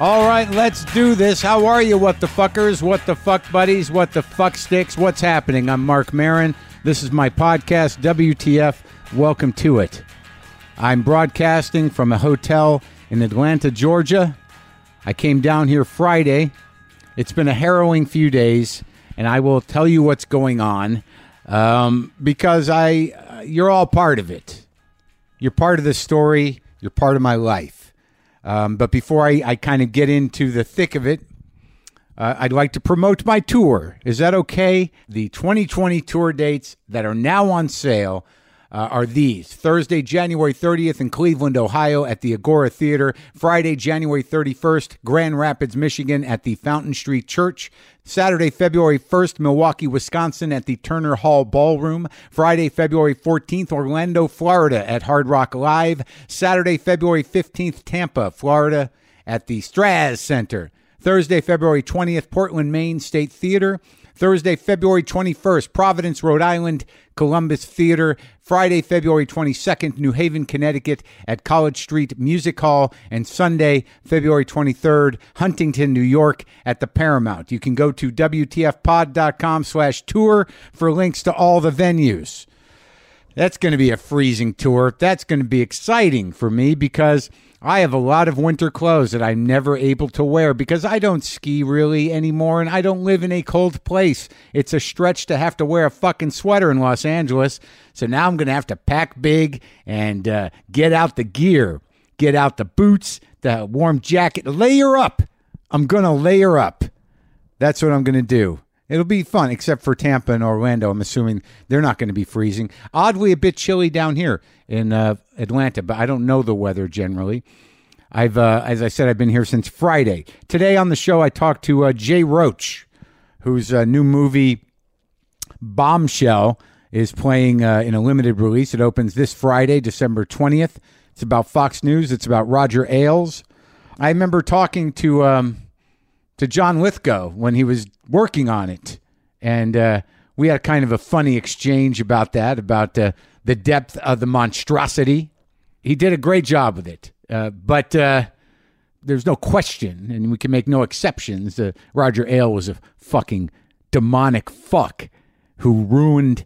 All right, let's do this. How are you, what the fuckers, what the fuck buddies, what the fuck sticks? What's happening? I'm Marc Maron. This is my podcast, WTF. Welcome to it. I'm broadcasting from a hotel in Atlanta, Georgia. I came down here Friday. It's been a harrowing few days, and I will tell you what's going on um, because I, you're all part of it. You're part of the story. You're part of my life. Um, but before I, I kind of get into the thick of it, uh, I'd like to promote my tour. Is that okay? The 2020 tour dates that are now on sale uh, are these Thursday, January 30th in Cleveland, Ohio at the Agora Theater. Friday, January 31st, Grand Rapids, Michigan at the Fountain Street Church. Saturday, February 1st, Milwaukee, Wisconsin at the Turner Hall Ballroom. Friday, February 14th, Orlando, Florida at Hard Rock Live. Saturday, February 15th, Tampa, Florida at the Straz Center. Thursday, February 20th, Portland, Maine State Theater. Thursday, February 21st, Providence, Rhode Island, Columbus Theater. Friday, February 22nd, New Haven, Connecticut at College Street Music Hall. And Sunday, February 23rd, Huntington, New York at the Paramount. You can go to WTFpod.com slash tour for links to all the venues. That's going to be a freezing tour. That's going to be exciting for me because I have a lot of winter clothes that I'm never able to wear because I don't ski really anymore and I don't live in a cold place. It's a stretch to have to wear a fucking sweater in Los Angeles. So now I'm going to have to pack big and uh, get out the gear, get out the boots, the warm jacket, layer up. I'm going to layer up. That's what I'm going to do. It'll be fun, except for Tampa and Orlando. I'm assuming they're not going to be freezing. Oddly, a bit chilly down here in uh, Atlanta, but I don't know the weather generally. I've, uh, as I said, I've been here since Friday. Today on the show, I talked to uh, Jay Roach, whose uh, new movie Bombshell is playing uh, in a limited release. It opens this Friday, December 20th. It's about Fox News. It's about Roger Ailes. I remember talking to um, to John Lithgow when he was working on it, and uh, we had kind of a funny exchange about that, about uh, the depth of the monstrosity. He did a great job with it, uh, but uh, there's no question, and we can make no exceptions. Uh, Roger Ailes was a fucking demonic fuck who ruined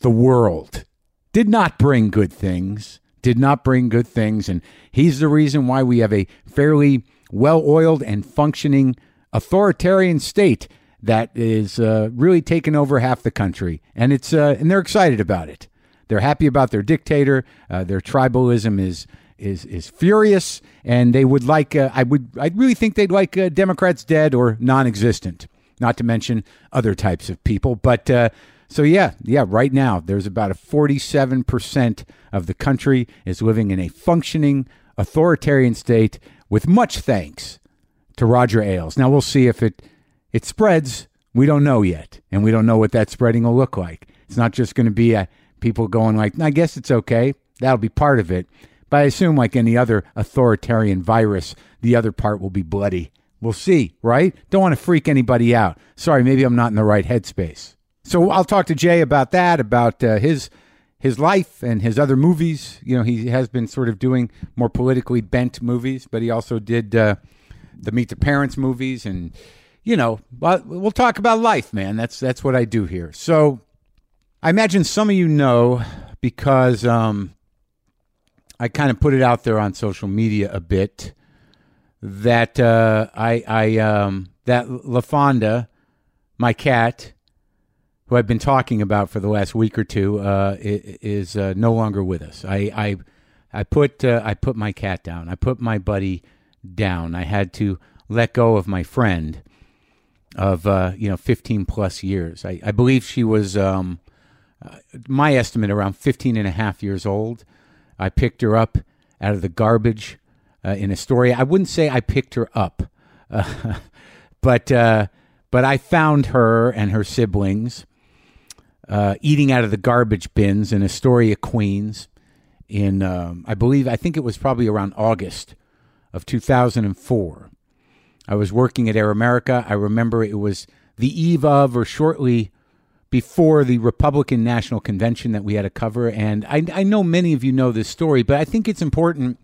the world. Did not bring good things. Did not bring good things, and he's the reason why we have a fairly well-oiled and functioning authoritarian state that is uh, really taken over half the country, and it's uh, and they're excited about it. They're happy about their dictator. Uh, their tribalism is is is furious, and they would like. Uh, I would. I really think they'd like uh, Democrats dead or non-existent. Not to mention other types of people, but. Uh, so yeah, yeah. Right now, there's about a 47 percent of the country is living in a functioning authoritarian state. With much thanks to Roger Ailes. Now we'll see if it it spreads. We don't know yet, and we don't know what that spreading will look like. It's not just going to be a, people going like, "I guess it's okay." That'll be part of it, but I assume, like any other authoritarian virus, the other part will be bloody. We'll see, right? Don't want to freak anybody out. Sorry, maybe I'm not in the right headspace. So I'll talk to Jay about that, about uh, his his life and his other movies. You know, he has been sort of doing more politically bent movies, but he also did uh, the Meet the Parents movies, and you know, we'll talk about life, man. That's that's what I do here. So I imagine some of you know because um, I kind of put it out there on social media a bit that uh, I I um, that LaFonda, my cat who I've been talking about for the last week or two, uh, is uh, no longer with us. I I, I put uh, I put my cat down. I put my buddy down. I had to let go of my friend of uh, you know 15 plus years. I, I believe she was um, uh, my estimate around 15 and a half years old. I picked her up out of the garbage uh, in Astoria. I wouldn't say I picked her up, but but I found her and her siblings uh, eating out of the garbage bins in Astoria, Queens, in um, I believe I think it was probably around August of 2004. I was working at Air America. I remember it was the eve of or shortly before the Republican National Convention that we had to cover. And I, I know many of you know this story, but I think it's important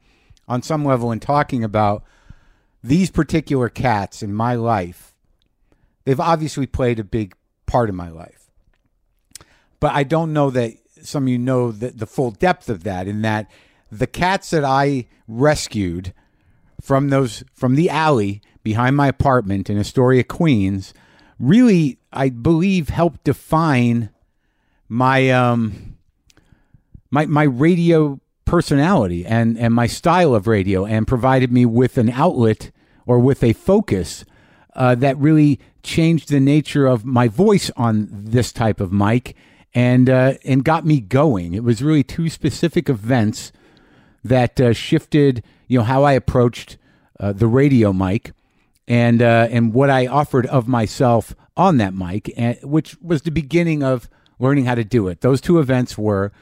on some level in talking about these particular cats in my life, they've obviously played a big part of my life. But I don't know that some of you know the, the full depth of that, in that the cats that I rescued from those from the alley behind my apartment in Astoria, Queens, really, I believe, helped define my um my my radio personality and and my style of radio, and provided me with an outlet or with a focus uh, that really changed the nature of my voice on this type of mic and uh, and got me going. It was really two specific events that uh, shifted, you know, how I approached uh, the radio mic and uh, and what I offered of myself on that mic, and, which was the beginning of learning how to do it. Those two events were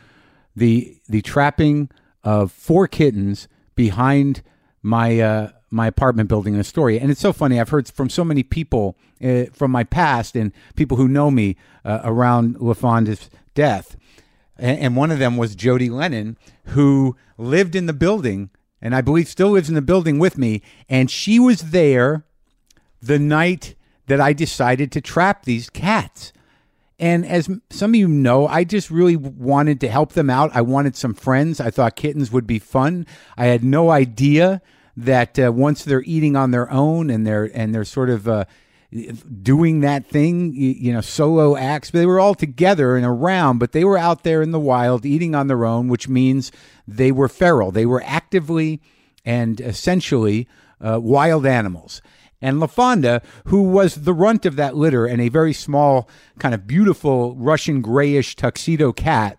the the trapping of four kittens behind my uh, my apartment building in Astoria. And it's so funny. I've heard from so many people uh, from my past and people who know me uh, around LaFonda's death. And, and one of them was Jody Lennon, who lived in the building and I believe still lives in the building with me. And she was there the night that I decided to trap these cats. And as some of you know, I just really wanted to help them out. I wanted some friends. I thought kittens would be fun. I had no idea that uh, once they're eating on their own and they're and they're sort of uh, doing that thing, you, you, know, solo acts. But they were all together and around, but they were out there in the wild eating on their own, which means they were feral. They were actively and essentially uh, wild animals. And LaFonda, who was the runt of that litter and a very small, kind of beautiful Russian grayish tuxedo cat,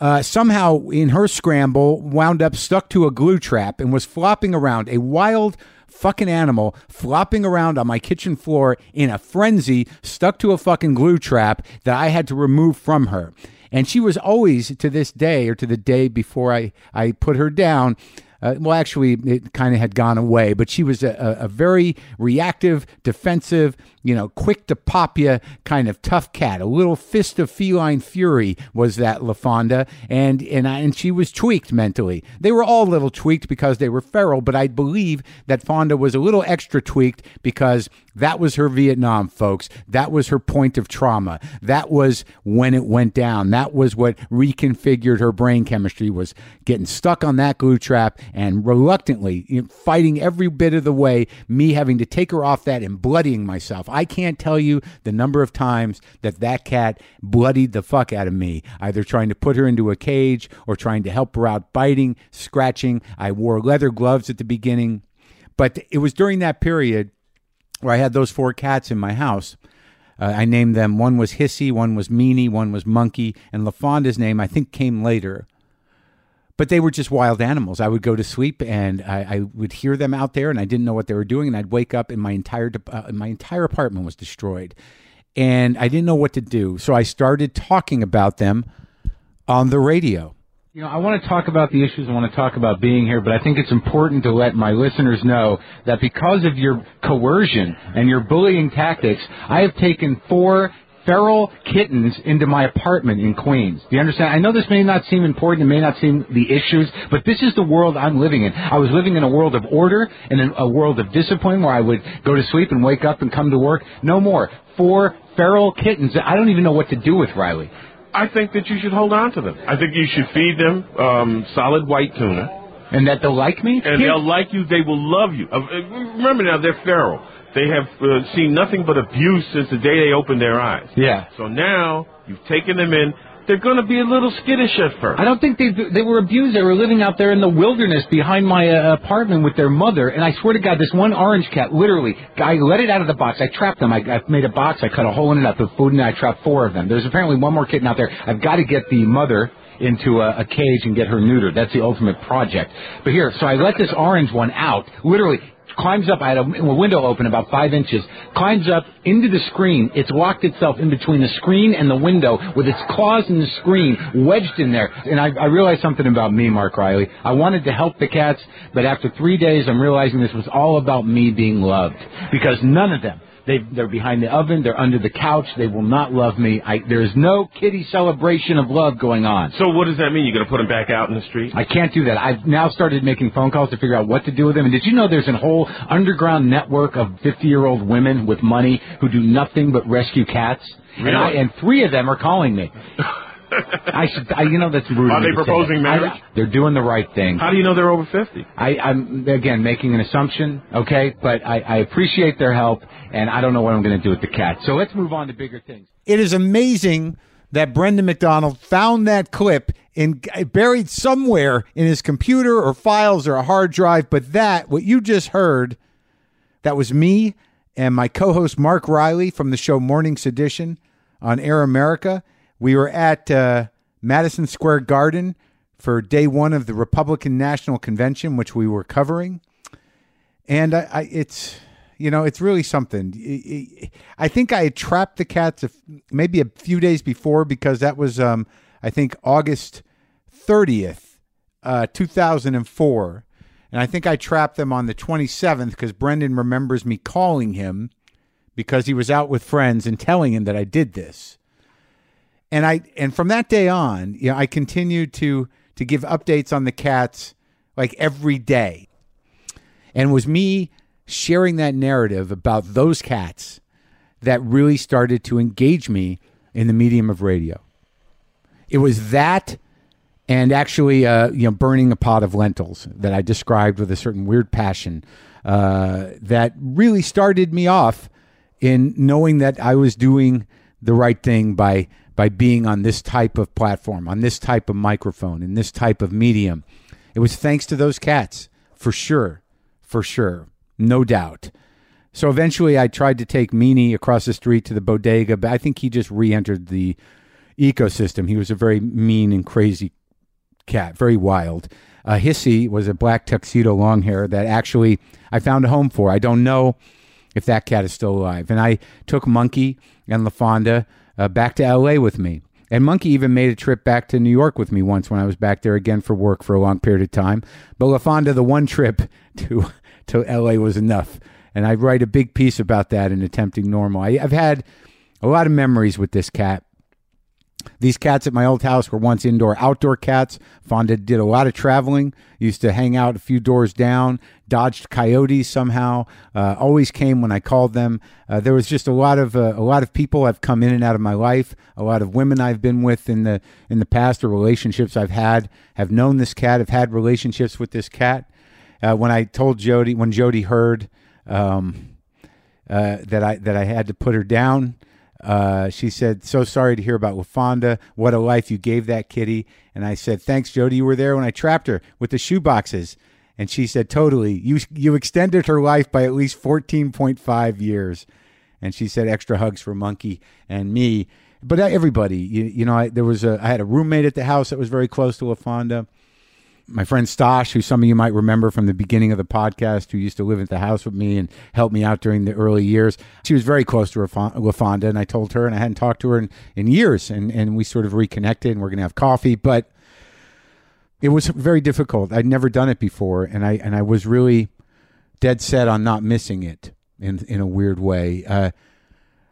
uh, somehow in her scramble wound up stuck to a glue trap and was flopping around, a wild fucking animal flopping around on my kitchen floor in a frenzy, stuck to a fucking glue trap that I had to remove from her. And she was always, to this day, or to the day before I, I put her down, uh, well, actually, it kind of had gone away, but she was a, a, very reactive, defensive, you know, quick to pop you kind of tough cat. A little fist of feline fury was that LaFonda, and and I, and she was tweaked mentally. They were all a little tweaked because they were feral, but I believe that Fonda was a little extra tweaked because that was her Vietnam, folks. That was her point of trauma. That was when it went down. That was what reconfigured her brain chemistry was getting stuck on that glue trap and reluctantly you know, fighting every bit of the way, me having to take her off that and bloodying myself. I can't tell you the number of times that that cat bloodied the fuck out of me, either trying to put her into a cage or trying to help her out biting, scratching. I wore leather gloves at the beginning. But it was during that period where I had those four cats in my house. Uh, I named them. One was Hissy, one was Meanie, one was Monkey, and LaFonda's name I think came later. But they were just wild animals. I would go to sleep and I, I would hear them out there, and I didn't know what they were doing. And I'd wake up and my entire uh, my entire apartment was destroyed, and I didn't know what to do. So I started talking about them on the radio. You know, I want to talk about the issues. I want to talk about being here, but I think it's important to let my listeners know that because of your coercion and your bullying tactics, I have taken four feral kittens into my apartment in Queens. Do you understand? I know this may not seem important, it may not seem the issues, but this is the world I'm living in. I was living in a world of order and in a world of discipline where I would go to sleep and wake up and come to work. No more. Four feral kittens. I don't even know what to do with Riley. I think that you should hold on to them. I think you should feed them um, solid white tuna. And that they'll like me? And they'll like you. They will love you. Uh, remember now, they're feral. They have uh, seen nothing but abuse since the day they opened their eyes. Yeah. So now you've taken them in they're going to be a little skittish at first. I don't think they they were abused. They were living out there in the wilderness behind my uh, apartment with their mother. And I swear to God, this one orange cat, literally, I let it out of the box. I trapped them. I, I made a box. I cut a hole in it. I put food in it. I trapped four of them. There's apparently one more kitten out there. I've got to get the mother into a, a cage and get her neutered. That's the ultimate project. But here, so I let this orange one out. Literally, climbs up. I had a, a window open about five inches. Climbs up into the screen. It's locked itself in between the screen and the window with its claws in the screen, wedged in there. And I, I realized something about me, Mark Riley. I wanted to help the cats, but after three days, I'm realizing this was all about me being loved because none of them They, they're behind the oven. They're under the couch. They will not love me. I, there's no kitty celebration of love going on. So what does that mean? You're going to put them back out in the street? I can't do that. I've now started making phone calls to figure out what to do with them. And did you know there's a whole underground network of 50 year old women with money who do nothing but rescue cats? Really? And, I, and three of them are calling me. I should, I, you know, that's rude. Are they proposing that. I- marriage? they're doing the right thing. How do you know they're over 50? I, I'm again making an assumption, okay, but I, I appreciate their help, and I don't know what I'm going to do with the cat. So let's move on to bigger things. It is amazing that Brendan McDonald found that clip and buried somewhere in his computer or files or a hard drive. But that, what you just heard, that was me and my co-host Mark Riley from the show Morning Sedition on Air America. We were at uh, Madison Square Garden for day one of the Republican National Convention, which we were covering, and I, I it's you know it's really something. I- think I trapped the cats maybe a few days before because that was um, I think August thirtieth, uh, two thousand and four. And I think I trapped them on the 27th because Brendan remembers me calling him because he was out with friends and telling him that I did this. And I and from that day on, you know, I continued to to give updates on the cats like every day. And it was me sharing that narrative about those cats that really started to engage me in the medium of radio. It was that and actually, uh, you know, burning a pot of lentils that I described with a certain weird passion uh, that really started me off in knowing that I was doing the right thing by by being on this type of platform, on this type of microphone, in this type of medium. It was thanks to those cats, for sure, for sure, no doubt. So eventually, I tried to take Meanie across the street to the bodega, but I think he just re-entered the ecosystem. He was a very mean and crazy cat, very wild. Uh, Hissy was a black tuxedo long hair that actually I found a home for. I don't know if that cat is still alive. And I took Monkey and LaFonda uh, back to LA with me. And Monkey even made a trip back to New York with me once when I was back there again for work for a long period of time. But LaFonda, the one trip to to LA was enough. And I write a big piece about that in Attempting Normal. I, I've had a lot of memories with this cat. These cats at my old house were once indoor outdoor cats. Fonda did a lot of traveling, used to hang out a few doors down, dodged coyotes somehow, uh, always came when I called them. Uh, there was just a lot of uh, a lot of people I've come in and out of my life, a lot of women I've been with in the in the past or relationships I've had have known this cat, have had relationships with this cat. Uh, when I told Jody, when Jody heard um, uh, that I that I had to put her down. Uh, she said, "So sorry to hear about LaFonda. What a life you gave that kitty." And I said, "Thanks, Jody. You were there when I trapped her with the shoe boxes." And she said, "Totally. You you extended her life by at least fourteen point five years." And she said, "Extra hugs for Monkey and me." But uh, everybody, you, you know, I, there was a I had a roommate at the house that was very close to LaFonda my friend Stosh, who some of you might remember from the beginning of the podcast, who used to live at the house with me and help me out during the early years. She was very close to LaFonda, and I told her, and I hadn't talked to her in, in years, and, and we sort of reconnected, and we're going to have coffee. But it was very difficult. I'd never done it before, and I and I was really dead set on not missing it in in a weird way. Uh,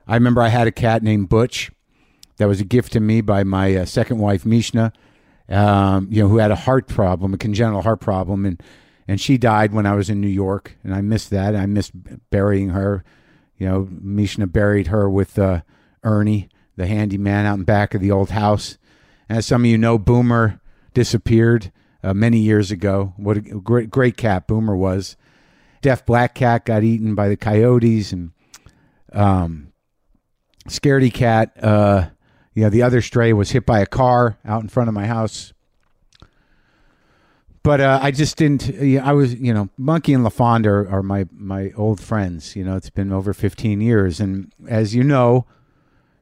I remember I had a cat named Butch that was a gift to me by my uh, second wife Mishna um, you know, who had a heart problem, a congenital heart problem, and and she died when I was in New York, and I missed that. I missed burying her. You know, Mishna buried her with uh, Ernie, the handyman, out in back of the old house. As some of you know, Boomer disappeared uh, many years ago. What a great great cat Boomer was. Deaf black cat got eaten by the coyotes, and um, Scaredy cat. Uh, know, the other stray was hit by a car out in front of my house. But uh, I just didn't. I was, you know, Monkey and LaFonda are, are my my old friends. You know, it's been over 15 years, and as you know,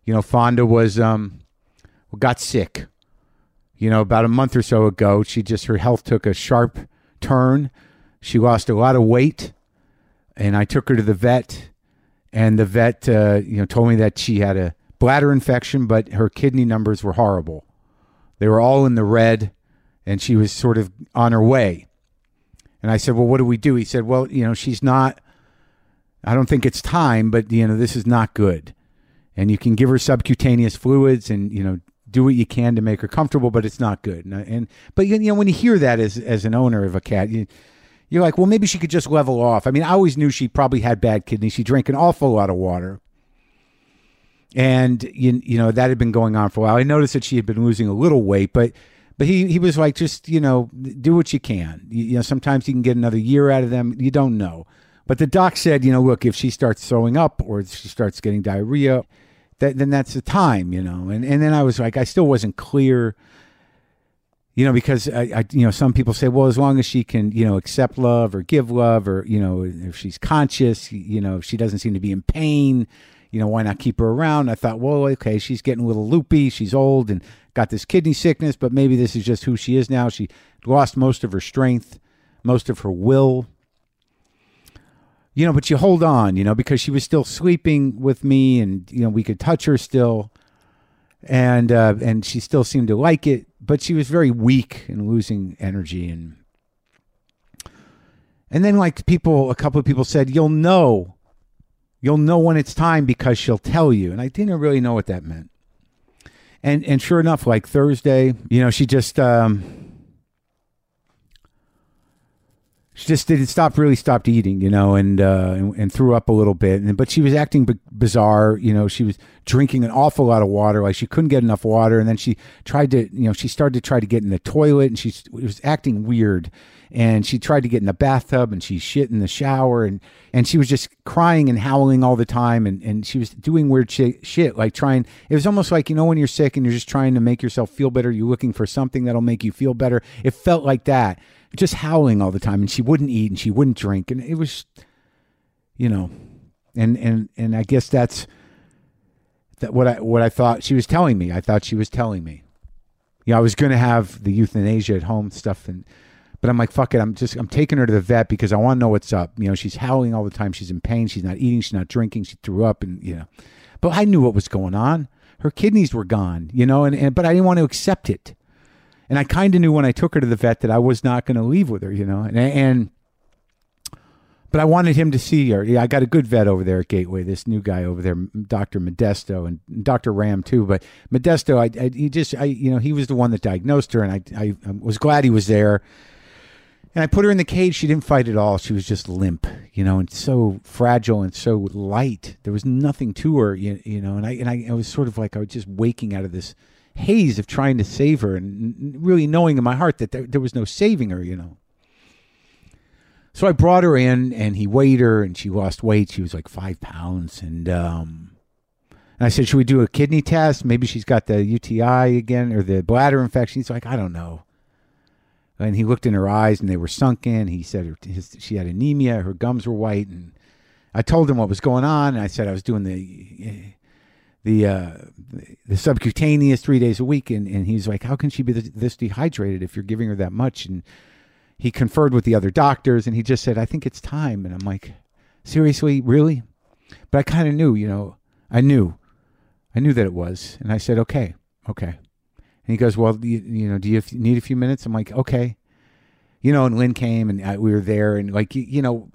you know, Fonda was um got sick. You know, about a month or so ago, she just her health took a sharp turn. She lost a lot of weight, and I took her to the vet, and the vet, uh, you know, told me that she had a bladder infection, but her kidney numbers were horrible. They were all in the red, and she was sort of on her way. And I said, Well, what do we do? He said, Well, you know, she's not. I don't think it's time, but you know, this is not good. And you can give her subcutaneous fluids and, you know, do what you can to make her comfortable, but it's not good. And, and but you know, when you hear that as as an owner of a cat, you you're like, well, maybe she could just level off. I mean, I always knew she probably had bad kidneys. She drank an awful lot of water. And you, you know, that had been going on for a while. I noticed that she had been losing a little weight, but but he, he was like, just, you know, do what you can. You, you know, sometimes you can get another year out of them. You don't know. But the doc said, you know, look, if she starts throwing up or she starts getting diarrhea, that, then that's the time, you know. And and then I was like, I still wasn't clear, you know, because I, I, you know, some people say, well, as long as she can, you know, accept love or give love, or you know, if she's conscious, you know, if she doesn't seem to be in pain, you know, why not keep her around? I thought, well, okay, she's getting a little loopy, she's old and got this kidney sickness, but maybe this is just who she is now. She lost most of her strength, most of her will you know, but you hold on, you know, because she was still sleeping with me, and you know we could touch her still, and uh, and she still seemed to like it, but she was very weak and losing energy, and and then like people, a couple of people said, you'll know, you'll know when it's time because she'll tell you, and I didn't really know what that meant, and and sure enough, like Thursday, you know, she just. Um, she just didn't stop really stopped eating you know and uh and, and threw up a little bit. And, but she was acting b- bizarre you know she was drinking an awful lot of water like she couldn't get enough water. And then she tried to you know she started to try to get in the toilet and she was acting weird and she tried to get in the bathtub and she shit in the shower and and she was just crying and howling all the time. And and she was doing weird shit, shit like trying it was almost like you know when you're sick and you're just trying to make yourself feel better you're looking for something that'll make you feel better. It felt like that just howling all the time. And she wouldn't eat and she wouldn't drink. And it was you know and and and I guess that's that what I what I thought she was telling me. I thought she was telling me. Know I was going to have the euthanasia at home stuff and but I'm like fuck it. I'm just I'm taking her to the vet because I want to know what's up. You know she's howling all the time. She's in pain. She's not eating. She's not drinking. She threw up and you know. But I knew what was going on. Her kidneys were gone you know and, and but I didn't want to accept it. And I kind of knew when I took her to the vet that I was not going to leave with her, you know, and, and but I wanted him to see her. Yeah, I got a good vet over there at Gateway. This new guy over there, Doctor Modesto, and Doctor Ram too. But Modesto, I, I, he just, I, you know, he was the one that diagnosed her, and I, I, I was glad he was there. And I put her in the cage. She didn't fight at all. She was just limp, you know, and so fragile and so light. There was nothing to her, you, you know. And I, and I, was sort of like I was just waking out of this haze of trying to save her and really knowing in my heart that there, there was no saving her, you know. So I brought her in and he weighed her and she lost weight. She was like five pounds. And, um, and I said, Should we do a kidney test? Maybe she's got the UTI again or the bladder infection. He's like, I don't know. And he looked in her eyes and they were sunken. He said her, his, she had anemia, her gums were white. And I told him what was going on. And I said I was doing the the uh, the subcutaneous three days a week, and, and he's like, how can she be this dehydrated if you're giving her that much? And he conferred with the other doctors, and he just said, I think it's time. And I'm like, seriously, really? But I kind of knew, you know, I knew, I knew that it was, and I said, okay, okay. And he goes, well, you, you know, do you need a few minutes? I'm like, okay. You know, and Lynn came, and I, we were there, and like, you, you know,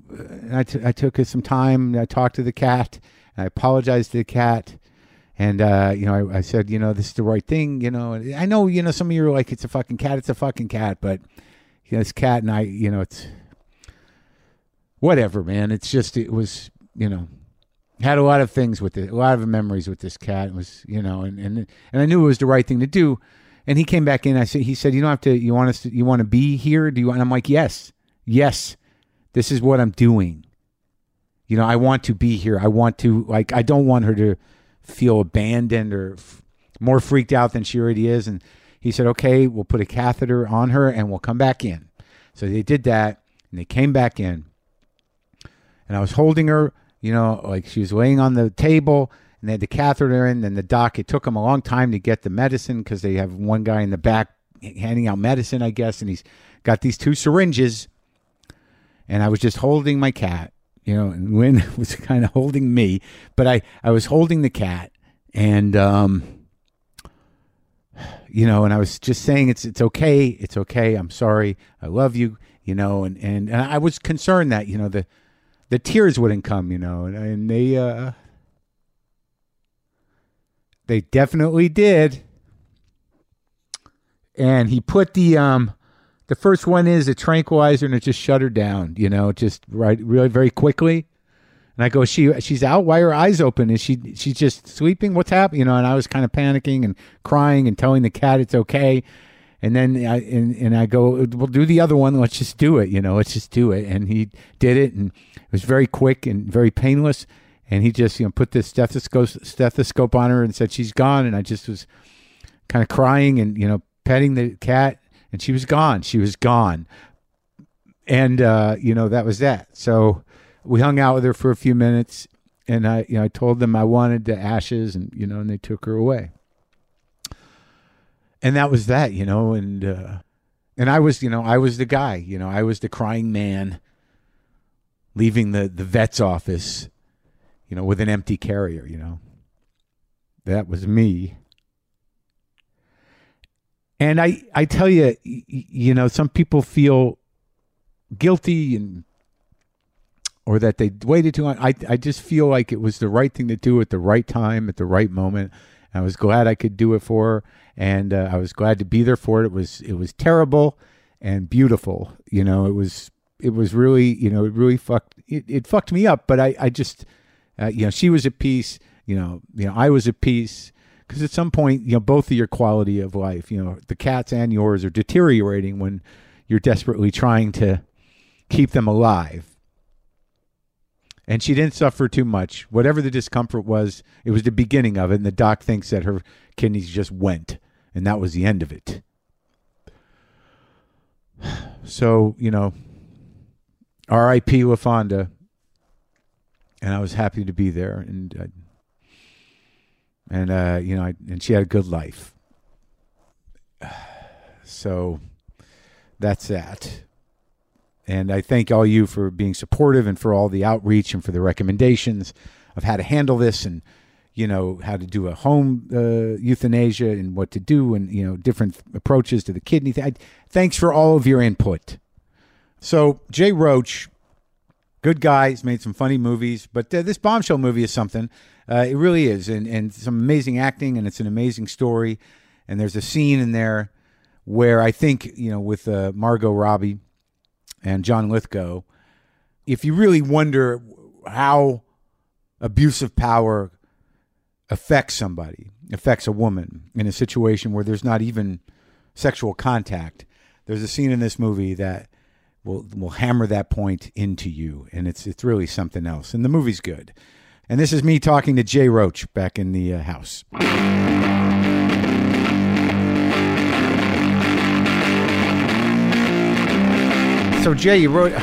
I, t- I took some time. I talked to the cat. I apologized to the cat and uh, you know, I, I, said, you know, this is the right thing. You know, I know, you know, some of you are like, it's a fucking cat, it's a fucking cat, but you know, this cat and I, you know, it's whatever, man. It's just, it was, you know, had a lot of things with it, a lot of memories with this cat. It was, you know, and and and I knew it was the right thing to do. And he came back in. I said, he said, you don't have to. You want us? To, you want to be here? Do you? And I'm like, yes, yes. This is what I'm doing. You know, I want to be here. I want to like. I don't want her to feel abandoned or f- more freaked out than she already is. And he said, okay, we'll put a catheter on her and we'll come back in. So they did that and they came back in. And I was holding her, you know, like she was laying on the table and they had the catheter in. And the doc, it took him a long time to get the medicine because they have one guy in the back handing out medicine, I guess. And he's got these two syringes. And I was just holding my cat you know, and Lynn was kind of holding me, but I, I was holding the cat and, um, you know, and I was just saying, it's, it's okay. It's okay. I'm sorry. I love you, you know, and, and, and I was concerned that, you know, the, the tears wouldn't come, you know, and, and they uh they definitely did. And he put the um the first one is a tranquilizer and it just shut her down, you know, just right really very quickly. And I go, she she's out. Why are her eyes open? Is she she's just sleeping? What's happening? You know, and I was kind of panicking and crying and telling the cat it's okay. And then I and, and I go, we'll do the other one. Let's just do it. You know, let's just do it. And he did it, and it was very quick and very painless. And he just you know put this stethoscope stethoscope on her and said she's gone. And I just was kind of crying and you know petting the cat, and she was gone. She was gone. And uh, you know that was that. So we hung out with her for a few minutes, and I you know I told them I wanted the ashes, and you know, and they took her away and that was that, you know, and uh, and I was, you know, I was the guy, you know, I was the crying man leaving the the vet's office, you know, with an empty carrier, you know. That was me. And I I tell you, you know, some people feel guilty and or that they waited too long. I I just feel like it was the right thing to do at the right time at the right moment. I was glad I could do it for her, and uh, I was glad to be there for it. It was it was terrible and beautiful. You know, it was it was really you know it really fucked it, it fucked me up. But I I just uh, you know she was at peace. You know you know I was at peace because at some point you know both of your quality of life you know the cats and yours are deteriorating when you're desperately trying to keep them alive and she didn't suffer too much. Whatever the discomfort was, it was the beginning of it, and the doc thinks that her kidneys just went, and that was the end of it. So you know, R.I.P. LaFonda, and I was happy to be there, and uh, and uh, you know, I, and she had a good life. So that's that. And I thank all you for being supportive and for all the outreach and for the recommendations of how to handle this and you know how to do a home uh, euthanasia and what to do and you know different approaches to the kidney thing. Thanks for all of your input. So Jay Roach, good guy, he's made some funny movies, but uh, this bombshell movie is something. Uh, it really is, and and some amazing acting, and it's an amazing story. And there's a scene in there where I think you know with uh, Margot Robbie and John Lithgow, if you really wonder how abusive power affects somebody, affects a woman in a situation where there's not even sexual contact, there's a scene in this movie that will will hammer that point into you, and it's it's really something else. And the movie's good. And this is me talking to Jay Roach back in the uh, house. So Jay, you rode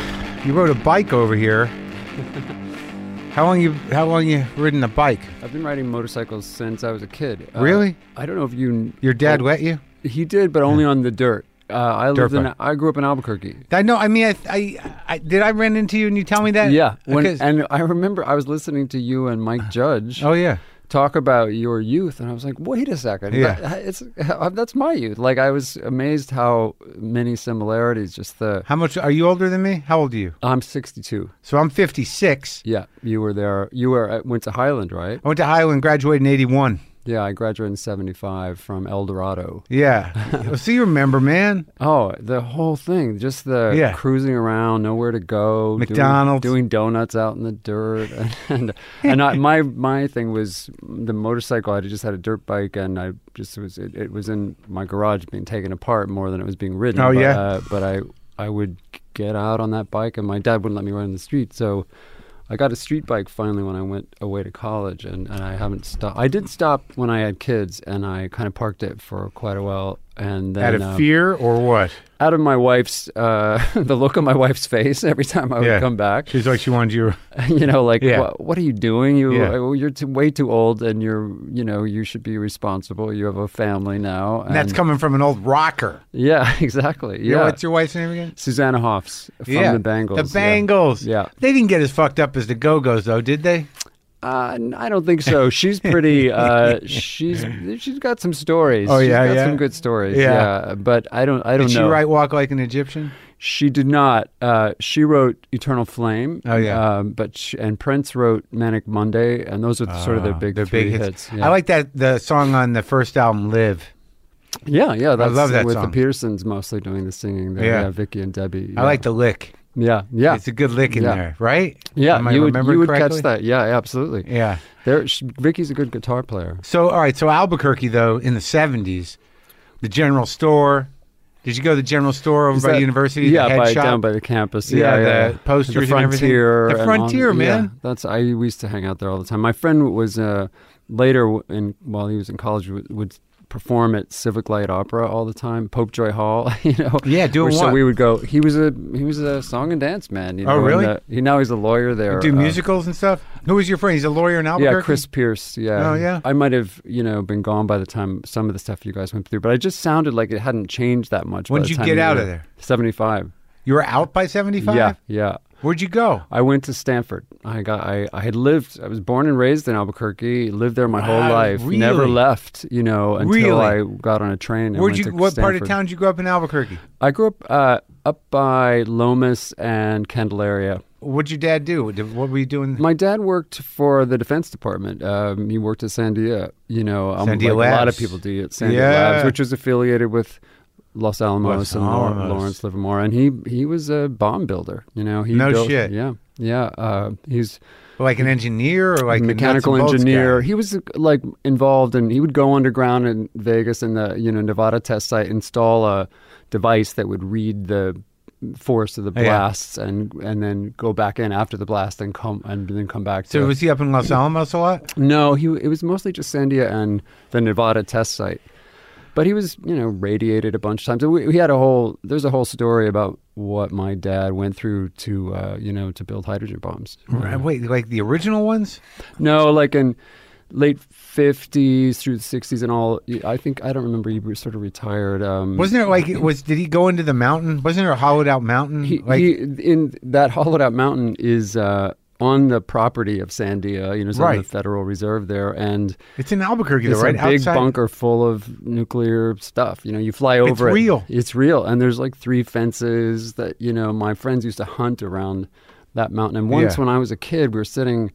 you rode a bike over here. How long you how long you ridden a bike? I've been riding motorcycles since I was a kid. Uh, Really? I don't know if you. Your dad oh, let you? He did, but only on the dirt. Uh, I Dirt lived in. bike. I grew up in Albuquerque. I know. I mean, I, I, I did. I ran into you, and you tell me that. Yeah, when, and I remember I was listening to you and Mike Judge oh yeah. Talk about your youth, and I was like, "Wait a second, Yeah. that- it's uh, that's my youth." Like I was amazed how many similarities. Just the How much are you older than me? How old are you? I'm 62. So I'm 56. Yeah, you were there. You were uh, went to Highland, right? I went to Highland, graduated in 81. Yeah, I graduated in 75 from El Dorado. Yeah. so you remember, man? Oh, the whole thing, just the Yeah. cruising around, nowhere to go, doing- McDonald's. doing, donuts out in the dirt, and and, and I, my my thing was the motorcycle. I just had a dirt bike, and I just was it, it was in my garage being taken apart more than it was being ridden. Oh, but, yeah? uh, but I I would get out on that bike, and my dad wouldn't let me ride in the street, so. I got a street bike finally when I went away to college, and, and I haven't stopped. I did stop when I had kids, and I kind of parked it for quite a while, and then Out of uh, fear or what? Out of my wife's uh, the look on my wife's face every time I would Yeah. come back. She's like she wanted you. you know, like Yeah. what, what are you doing? You Yeah. uh, you're too, way too old, and you're you know you should be responsible. You have a family now. And that's coming from an old rocker. Yeah, exactly. You know Yeah, what's your wife's name again? Susanna Hoffs from the Bangles. The. Bangles. Yeah. They didn't get as fucked up as the Go Go's, though, did they? Uh, I don't think so. She's pretty. Uh, she's she's got some stories. Oh, She's yeah, got yeah? some good stories. Yeah. Yeah. but I don't. I don't Did she know. write "Walk Like an Egyptian"? She did not. Uh, she wrote "Eternal Flame." Oh, yeah. um, but she, and Prince wrote "Manic Monday," and those are sort of their Ah, big their big hits. hits. Yeah. I like that the song on the first album, "Live." Yeah, yeah. That's love that with song. the Petersons mostly doing the singing. There. Yeah. Yeah, Vicki and Debbi. I like the lick. Yeah, yeah, It's a good lick in Yeah. there, right? yeah. Am I you would you would correctly? catch that. Yeah, absolutely. Yeah. There, sh Vicki's a good guitar player. So, all right. So Albuquerque, though, in the '70s, the general store. Did you go to the general store over Is by that- university? Yeah, the head by, shop? down by the campus. Yeah, Yeah, the posters the frontier. The Frontier, all- man. Yeah, that's I we used to hang out there all the time. My friend was uh, later in while he was in college would, would perform at Civic Light Opera all the time. Popejoy Hall, you know. Yeah, doing So what? we would go. He was a he was a song and dance man. You Oh, know, and, really? uh, he now he's a lawyer there. do uh, musicals and stuff. Who was your friend? He's a lawyer in Albuquerque. yeah, Chris Pierce. Yeah. Oh, yeah? I might have, you know, been gone by the time some of the stuff you guys went through, but it just sounded like it hadn't changed that much. When'd the you get out of there? Seventy-five. You were out by '75. Yeah, yeah. Where'd you go? I went to Stanford. I got. I, I had lived. I was born and raised in Albuquerque. Lived there my whole Wow, life. Never left. You know, until Really? I got on a train. And Where'd went you? What part of town did you grow up in Albuquerque? I grew up uh, up by Lomas and Candelaria. What'd your dad do? What were you doing? My dad worked for the Defense Department. Um, he worked at Sandia. You know, um, Sandia like a lot of people do at Sandia Yeah. Labs, which was affiliated with Los Alamos Los and Alamos. Lawrence Livermore. And he he was a bomb builder. You know, he No built, shit. Yeah, yeah. Uh, he's like an engineer or like mechanical engineer. He was like involved, and he would go underground in Vegas in the you know Nevada test site, install a device that would read the force of the Oh, yeah. blasts, and and then go back in after the blast and come and then come back. So was he up in Los Alamos a lot? no, he it was mostly just Sandia and the Nevada test site. But he was, you know, radiated a bunch of times. We, we had a whole. There's a whole story about what my dad went through to, uh, you know, to build hydrogen bombs. Right, Wait, like the original ones? No, like in late fifties through the sixties and all. I think I don't remember. He sort of retired. Um, Wasn't there like was? Did he go into the mountain? Wasn't there a hollowed out mountain? he, like he in that hollowed out mountain is uh, on the property of Sandia. You know, it's on the Federal Reserve there, and it's in Albuquerque, though, it's right? a big Outside? bunker full of nuclear stuff. You know, you fly It's over it. real. It's real, and there's like three fences that you know my friends used to hunt around that mountain. And once Yeah. when I was a kid, we were sitting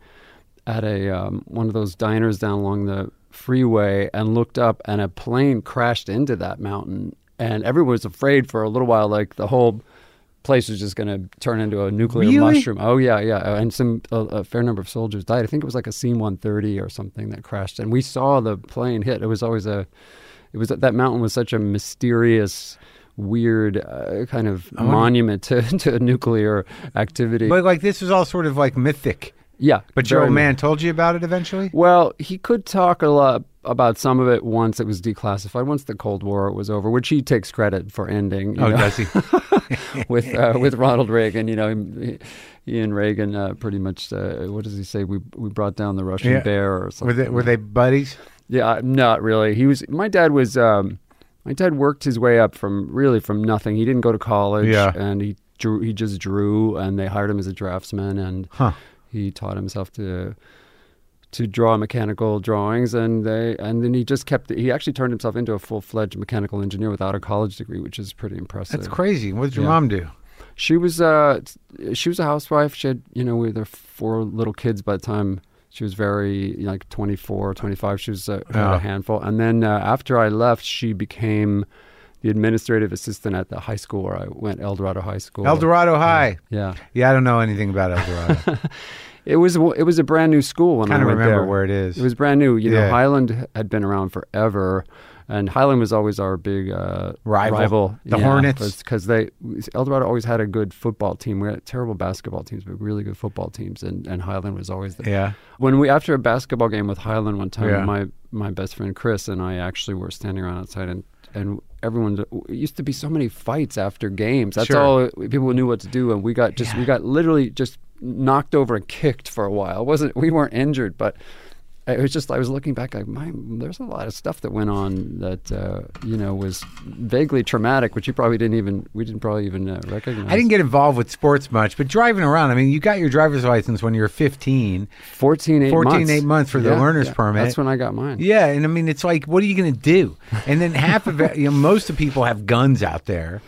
at a um, one of those diners down along the freeway and looked up, and a plane crashed into that mountain, and everyone was afraid for a little while, like the whole place was just going to turn into a nuclear Really? mushroom. Oh yeah, yeah, and some a, a fair number of soldiers died. I think it was like a C-130 or something that crashed, and we saw the plane hit. It was always a, it was that mountain was such a mysterious. Weird uh, kind of monument to, to nuclear activity. But like this was all sort of like mythic. Yeah, But your old much. man told you about it eventually. Well, he could talk a lot about some of it once it was declassified, once the Cold War was over, which he takes credit for ending. you Oh, know, does he? with uh, with Ronald Reagan, you know, he, he and Reagan uh, pretty much. Uh, what does he say? We we brought down the Russian Yeah. bear or Were something. they were they buddies? Yeah, uh, not really. He was. My dad was. Um, my dad worked his way up from really from nothing. He didn't go to college, Yeah. and he drew. He just drew, and they hired him as a draftsman, and Huh. He taught himself to to draw mechanical drawings and they and then he just kept he actually turned himself into a full-fledged mechanical engineer without a college degree which is pretty impressive That's crazy. What did your Yeah. mom do? she was uh she was a housewife she had you know with her four little kids by the time she was very you know, like 24 25 she was uh, Yeah. a handful and then uh, after i left she became the administrative assistant at the high school where i went el dorado high school El Dorado High. yeah Yeah, I don't know anything about El Dorado. it was it was a brand new school when kind i went remember there where it is. It was brand new. You Yeah. know, Highland had been around forever, and Highland was always our big uh, Rival. The Hornets. because they El Dorado always had a good football team. We had terrible basketball teams, but really good football teams, and, and Highland was always the. yeah. When we after a basketball game with Highland one time, Yeah. my my best friend Chris and I actually were standing around outside and. And everyone it used to be so many fights after games. That's Sure. all people knew what to do, and we got just we got literally just knocked over and kicked for a while. It wasn't we weren't injured, but it was just I was looking back like my there's a lot of stuff that went on that uh, you know was vaguely traumatic, which you probably didn't even we didn't probably even uh, recognize. I didn't get involved with sports much, but driving around, I mean, you got your driver's license when you were 15. 14, eight 14, months. eight months for the Yeah, learner's yeah. permit. That's when I got mine. Yeah, and I mean, it's like, what are you going to do? And then half of it, you know, most of people have guns out there.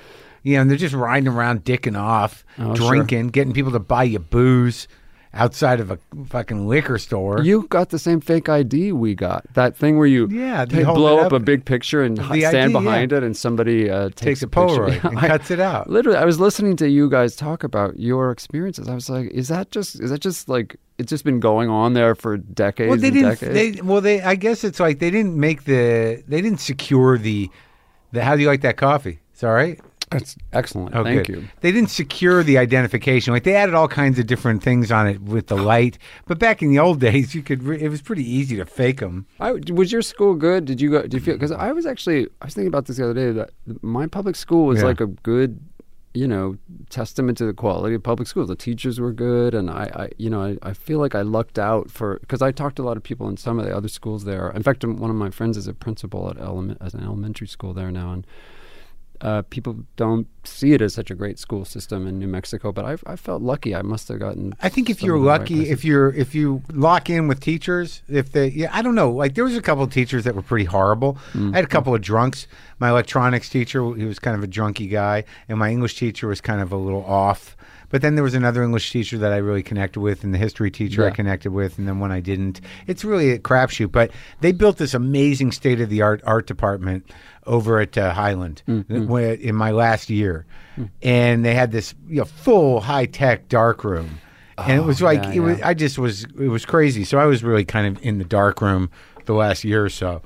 You know, and they're just riding around, dicking off, Oh, sure. drinking, getting people to buy you booze outside of a fucking liquor store. You got the same fake ID we got. That thing where you Yeah, they blow up, up, a big picture and stand ID, behind yeah. it, and somebody uh, takes, takes a picture. Polaroid and I- cuts it out. Literally, I was listening to you guys talk about your experiences. I was like, is that just is that just like it's just been going on there for decades Well, they and didn't. decades? They well, they. I guess it's like they didn't make the. They didn't secure the. The how do you like that coffee? It's all right. That's excellent. Oh, Thank good. you. They didn't secure the identification. Like they added all kinds of different things on it with the light. But back in the old days, you could. Re- it was pretty easy to fake them. I, was your school good? Did you go? Did you feel? Because I was actually I was thinking about this the other day that my public school was Yeah. like a good, you know, testament to the quality of public school. The teachers were good, and I, I you know, I, I feel like I lucked out for because I talked to a lot of people in some of the other schools there. In fact, one of my friends is a principal at element as an elementary school there now, and. Uh, people don't see it as such a great school system in New Mexico, but I, I felt lucky. I must have gotten. I think if you're the right lucky, if you're if you lock in with teachers, if they, yeah, I don't know. Like there was a couple of teachers that were pretty horrible. Mm. I had a couple of drunks. My electronics teacher, he was kind of a drunky guy, and my English teacher was kind of a little off. But then there was another English teacher that I really connected with, and the history teacher I connected with, and then one I didn't. It's really a crapshoot. But they built this amazing state of the art art department over at uh, Highland Mm-hmm. in my last year, and they had this you know, full high tech dark room. And it was like Oh, yeah, it was. yeah. I just was. It was crazy. So I was really kind of in the dark room the last year or so.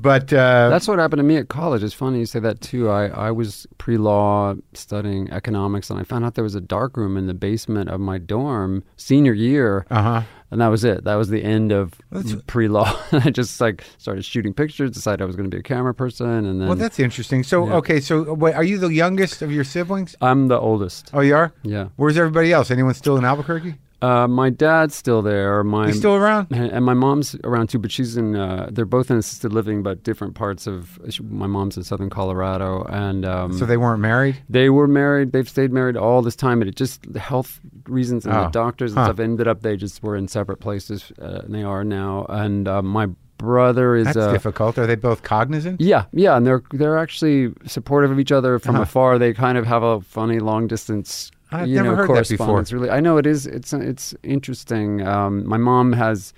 But uh, That's what happened to me at college. It's funny you say that too. I, I was pre law studying economics, and I found out there was a dark room in the basement of my dorm senior year, uh huh. and that was it. That was the end of pre law. I just like started shooting pictures, decided I was going to be a camera person, and then Well, that's interesting. So Yeah. okay. So wait, are you the youngest of your siblings? I'm the oldest. Oh, you are. Yeah, Where's everybody else? Anyone still in Albuquerque? Uh, my dad's still there. My He's still around. and and my mom's around too, but she's in. Uh, they're both in assisted living, but different parts of. she- My mom's in southern Colorado, and um, So they weren't married. They were married. They've stayed married all this time, and it just the health reasons and Oh, the doctors and huh. stuff ended up they just were in separate places, uh, and they are now. And uh, my brother is That's uh, difficult. Are they both cognizant? yeah, yeah, and they're they're actually supportive of each other from Uh-huh. afar. They kind of have a funny long distance. I've you never know, heard that before. correspondence. Really, I know it is. It's it's interesting. Um, my mom has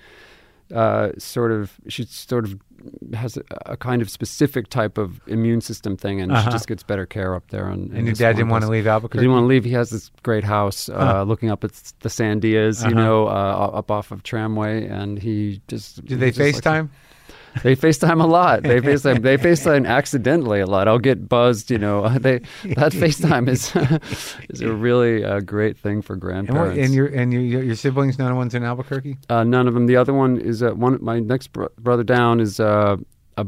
uh, sort of she sort of has a, a kind of specific type of immune system thing, and Uh-huh. she just gets better care up there. And, And your dad didn't want to leave He Albuquerque. didn't want to leave. He has this great house uh, Huh. looking up at the Sandias, you Uh-huh. know, uh, up off of Tramway, and he just Did they just likes it. They FaceTime a lot. They FaceTime. They FaceTime accidentally a lot. I'll get buzzed. You know, they that FaceTime is is a really uh, great thing for And, grandparents. and your and your your siblings, none of one's in Albuquerque. uh, none of them. The other one is uh, one. My next bro- brother down is uh, a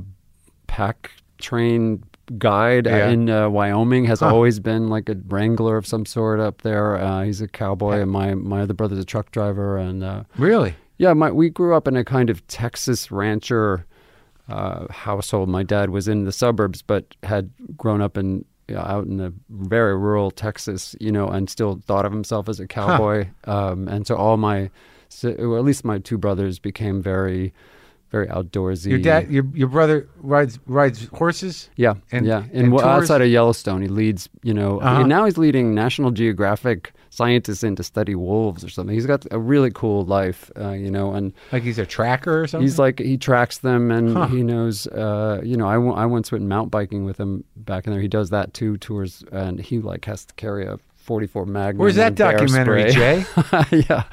pack train guide Yeah. in uh, Wyoming. Has Huh. always been like a wrangler of some sort up there. Uh, he's a cowboy, and my my other brother's a truck driver. And uh, Really? yeah, my we grew up in a kind of Texas rancher uh, household. My dad was in the suburbs, but had grown up in out in the very rural Texas, you know, and still thought of himself as a cowboy. Um, and so all my, si- or at least my two brothers, became very, very outdoorsy. Your dad, your your brother rides rides horses. yeah, and- yeah, and and outside of Yellowstone, he leads. You know, Uh-huh. and now he's leading National Geographic scientists in to study wolves or something. He's got a really cool life, uh, you know, and Like he's a tracker or something. He's like he tracks them and Huh. he knows. Uh, you know, I, w- I once went mountain biking with him back in there. He does that too tours, and he like has to carry a 44 Magnum. Where's that and documentary. Jay? yeah,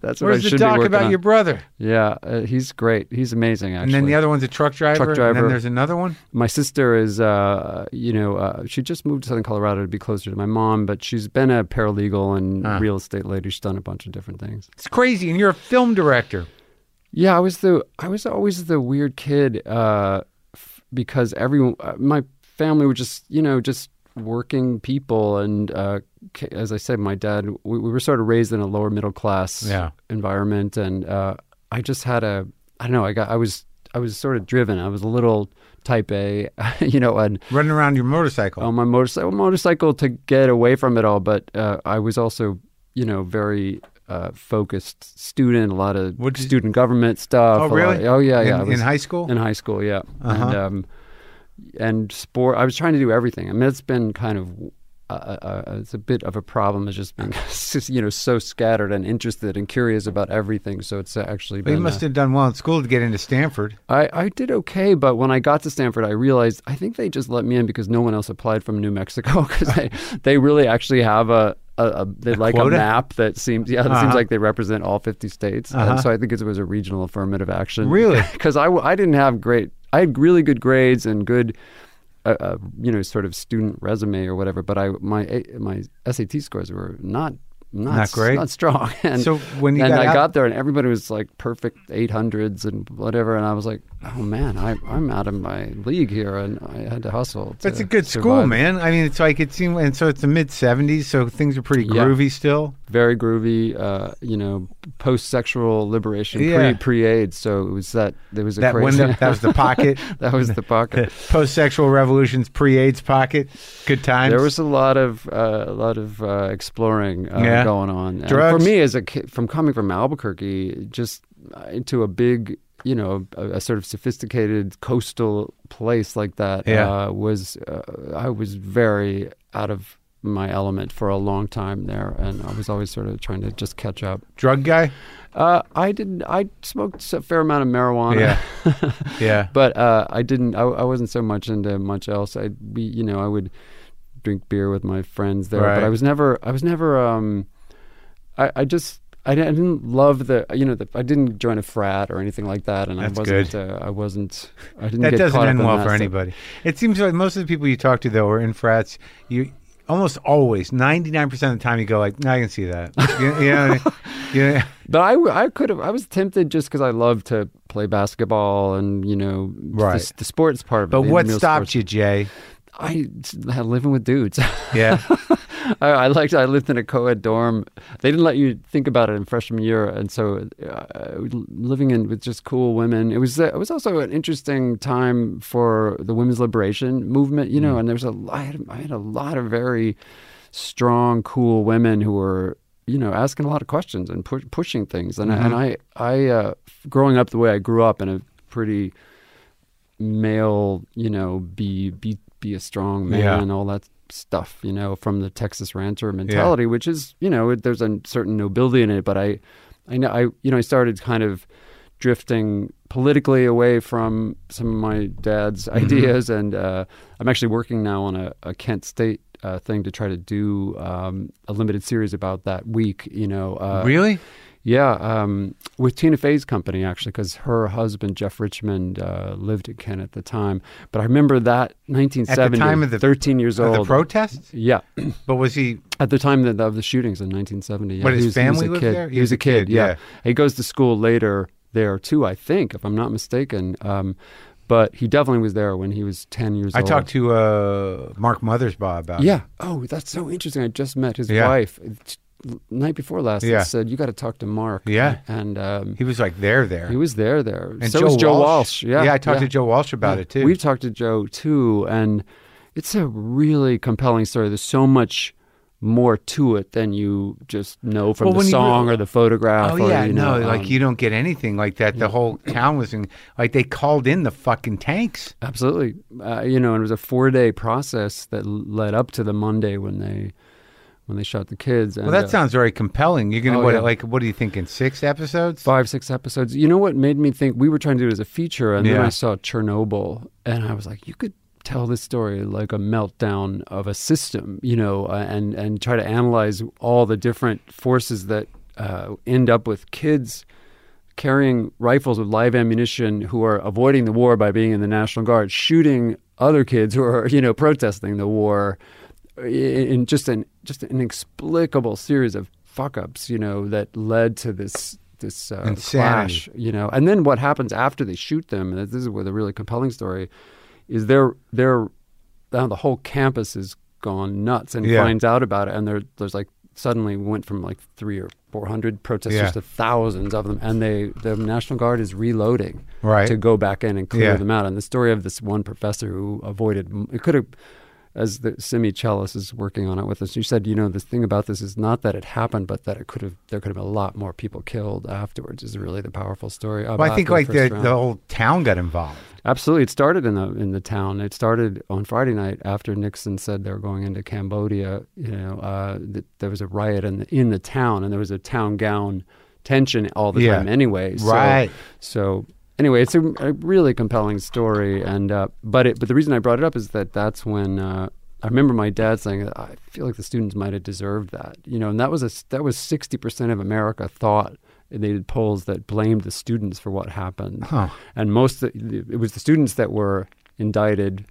that's what I Where's the should doc be about on. your brother? Yeah, uh, he's great. He's amazing. Actually, And then the other one's a truck driver. Truck And driver. then there's another one. my sister is, uh, you know, uh, she just moved to Southern Colorado to be closer to my mom, but she's been a paralegal and Ah. real estate lady. She's done a bunch of different things. It's crazy, and you're a film director. Yeah, I was the I was always the weird kid uh, f- because everyone uh, my family would just you know just working people and uh, as I said, my dad we, we were sort of raised in a lower middle class Yeah. environment, and uh, I just had a I don't know I got I was I was sort of driven. I was a little type A, you know, and Running around your motorcycle. on my motorcycle motorcycle to get away from it all. But uh, I was also, you know, very uh, focused student. A lot of What'd you- student government stuff. Oh, really? oh yeah, yeah. In, was in high school. in high school, yeah. Uh-huh. And um, and sport. I was trying to do everything. I mean, it's been kind of uh, uh, uh, it's a bit of a problem. It's just being you know so scattered and interested and curious about everything. So it's actually But you must uh, have done well in school to get into Stanford. I, I did okay, but when I got to Stanford, I realized I think they just let me in because no one else applied from New Mexico because they, they really actually have a, a, a they like quota? a map that seems yeah it Uh-huh. seems like they represent all 50 states Uh-huh. and so I think it was a regional affirmative action Really? because I, I didn't have great I had really good grades and good uh, uh, you know sort of student resume or whatever but I my my SAT scores were not not, Not great? not strong and So when you and got I out- got there and everybody was like perfect 800s and whatever and I was like oh man I, I'm out of my league here and I had to hustle But it's a good school, man. I mean, it's like it seemed, and so it's the mid '70s, so things are pretty Yeah. groovy still. Very groovy uh, you know post-sexual liberation Yeah. pre pre-AIDS so it was that there was a That crazy window, that was the pocket. that was the pocket Post-sexual revolutions, pre-AIDS pocket. Good times. There was a lot of uh, a lot of uh, exploring uh, Yeah. going on. For me, as a kid, from coming from Albuquerque, just uh, into a big, you know, a, a sort of sophisticated coastal place like that, Yeah. uh, was uh, I was very out of my element for a long time there, and I was always sort of trying to just catch up. drug guy. Uh, I didn't. I smoked a fair amount of marijuana. Yeah. Yeah. but uh, I didn't. I, I wasn't so much into much else. I'd be, you know, I would drink beer with my friends there, Right. but I was never. I was never. Um, I, I just. I didn't, love the. You know, the, I didn't join a frat or anything like that, and That's I wasn't. Uh, I wasn't. I didn't. That get doesn't end in well for stuff. anybody. It seems like most of the people you talk to, though, are in frats. You almost always, ninety-nine percent of the time, you go like, "No, I can see that." you, you know, you know, But I, I could have. I was tempted just because I love to play basketball and you know, Right. the, the sports part of it. but what stopped sports. you, Jay? I had living with dudes. Yeah. I, I liked. I lived in a co-ed dorm. They didn't let you think about it in freshman year, and so uh, living in with just cool women. It was. Uh, it was also an interesting time for the women's liberation movement. You know, Mm. and there was a. I had, I had a lot of very strong, cool women who were. You know, asking a lot of questions and pu- pushing things, and I and I, I, uh, growing up the way I grew up in a pretty male, you know, be be be a strong man Yeah. and all that stuff, you know, from the Texas rancher mentality, which is, you know, there's a certain nobility in it. But I, I know, I, you know, I started kind of drifting politically away from some of my dad's Mm-hmm. ideas, and uh, I'm actually working now on a, a Kent State. Uh, thing to try to do um, a limited series about that week, you know. Uh, really? Yeah, um, with Tina Fey's company actually, because her husband Jeff Richmond uh, lived in Kent at the time. But I remember that 1970, the time of the- 13 years old. the protests? Yeah, But was he? at the time of the, of the shootings in 1970. Yeah. But his He was- he was family a lived kid. there? He was a kid. Yeah. yeah. he goes to school later there too. I think, if I'm not mistaken. Um, but he definitely was there when he was 10 years I old. I talked to uh, Mark Mothersbaugh about. it. Yeah. Oh, that's so interesting. I just met his Yeah. wife night before last. Yeah. said you got to talk to Mark. Yeah. and um, He was like there, there. he was there. There. and so Joe was Joe Walsh. Walsh. Yeah. yeah. I talked yeah. to Joe Walsh about it too. We've talked to Joe too, and it's a really compelling story. There's so much more to it than you just know from Well, the song or the photograph. Oh or, yeah, you know, no, like um, you don't get anything like that. The whole town was in, like they called in the fucking tanks. Absolutely. Uh, you know, and it was a four day process that led up to the Monday when they when they shot the kids. And, Well, that uh, sounds very compelling. You're gonna Oh, what, yeah. like what do you think in Six episodes? five, six episodes. You know what made me think we were trying to do it as a feature, and then I saw Chernobyl, and I was like, you could tell this story like a meltdown of a system, you know, uh, and and try to analyze all the different forces that uh, end up with kids carrying rifles with live ammunition who are avoiding the war by being in the National Guard, shooting other kids who are, you know, protesting the war in just an just an inexplicable series of fuck ups, you know, that led to this this uh, clash, you know. And then what happens after they shoot them? And this is where the really compelling story is. They're they're now the whole campus is gone nuts and Yeah. finds out about it, and there there's like suddenly went from like three or four hundred protesters Yeah. to thousands of them, and they the National Guard is reloading Right. to go back in and clear Yeah. them out. And the story of this one professor who avoided it could have as the Simi Chellis is working on it with us, You said, you know, the thing about this is not that it happened, but that it could have there could have been a lot more people killed afterwards. Is really the powerful story. Well, I think after like the, round. the whole town got involved. Absolutely, it started in the in the town. It started on Friday night after Nixon said they were going into Cambodia. You know, uh, th- there was a riot in the in the town, and there was a town gown tension all the Yeah. time anyway. So, Right. So anyway, it's a, a really compelling story, and uh, but it but the reason I brought it up is that that's when. Uh, I remember my dad saying, "I feel like the students might have deserved that," you know, and that was a that was sixty percent of America thought they did polls that blamed the students for what happened, Huh. and most of the, it was the students that were indicted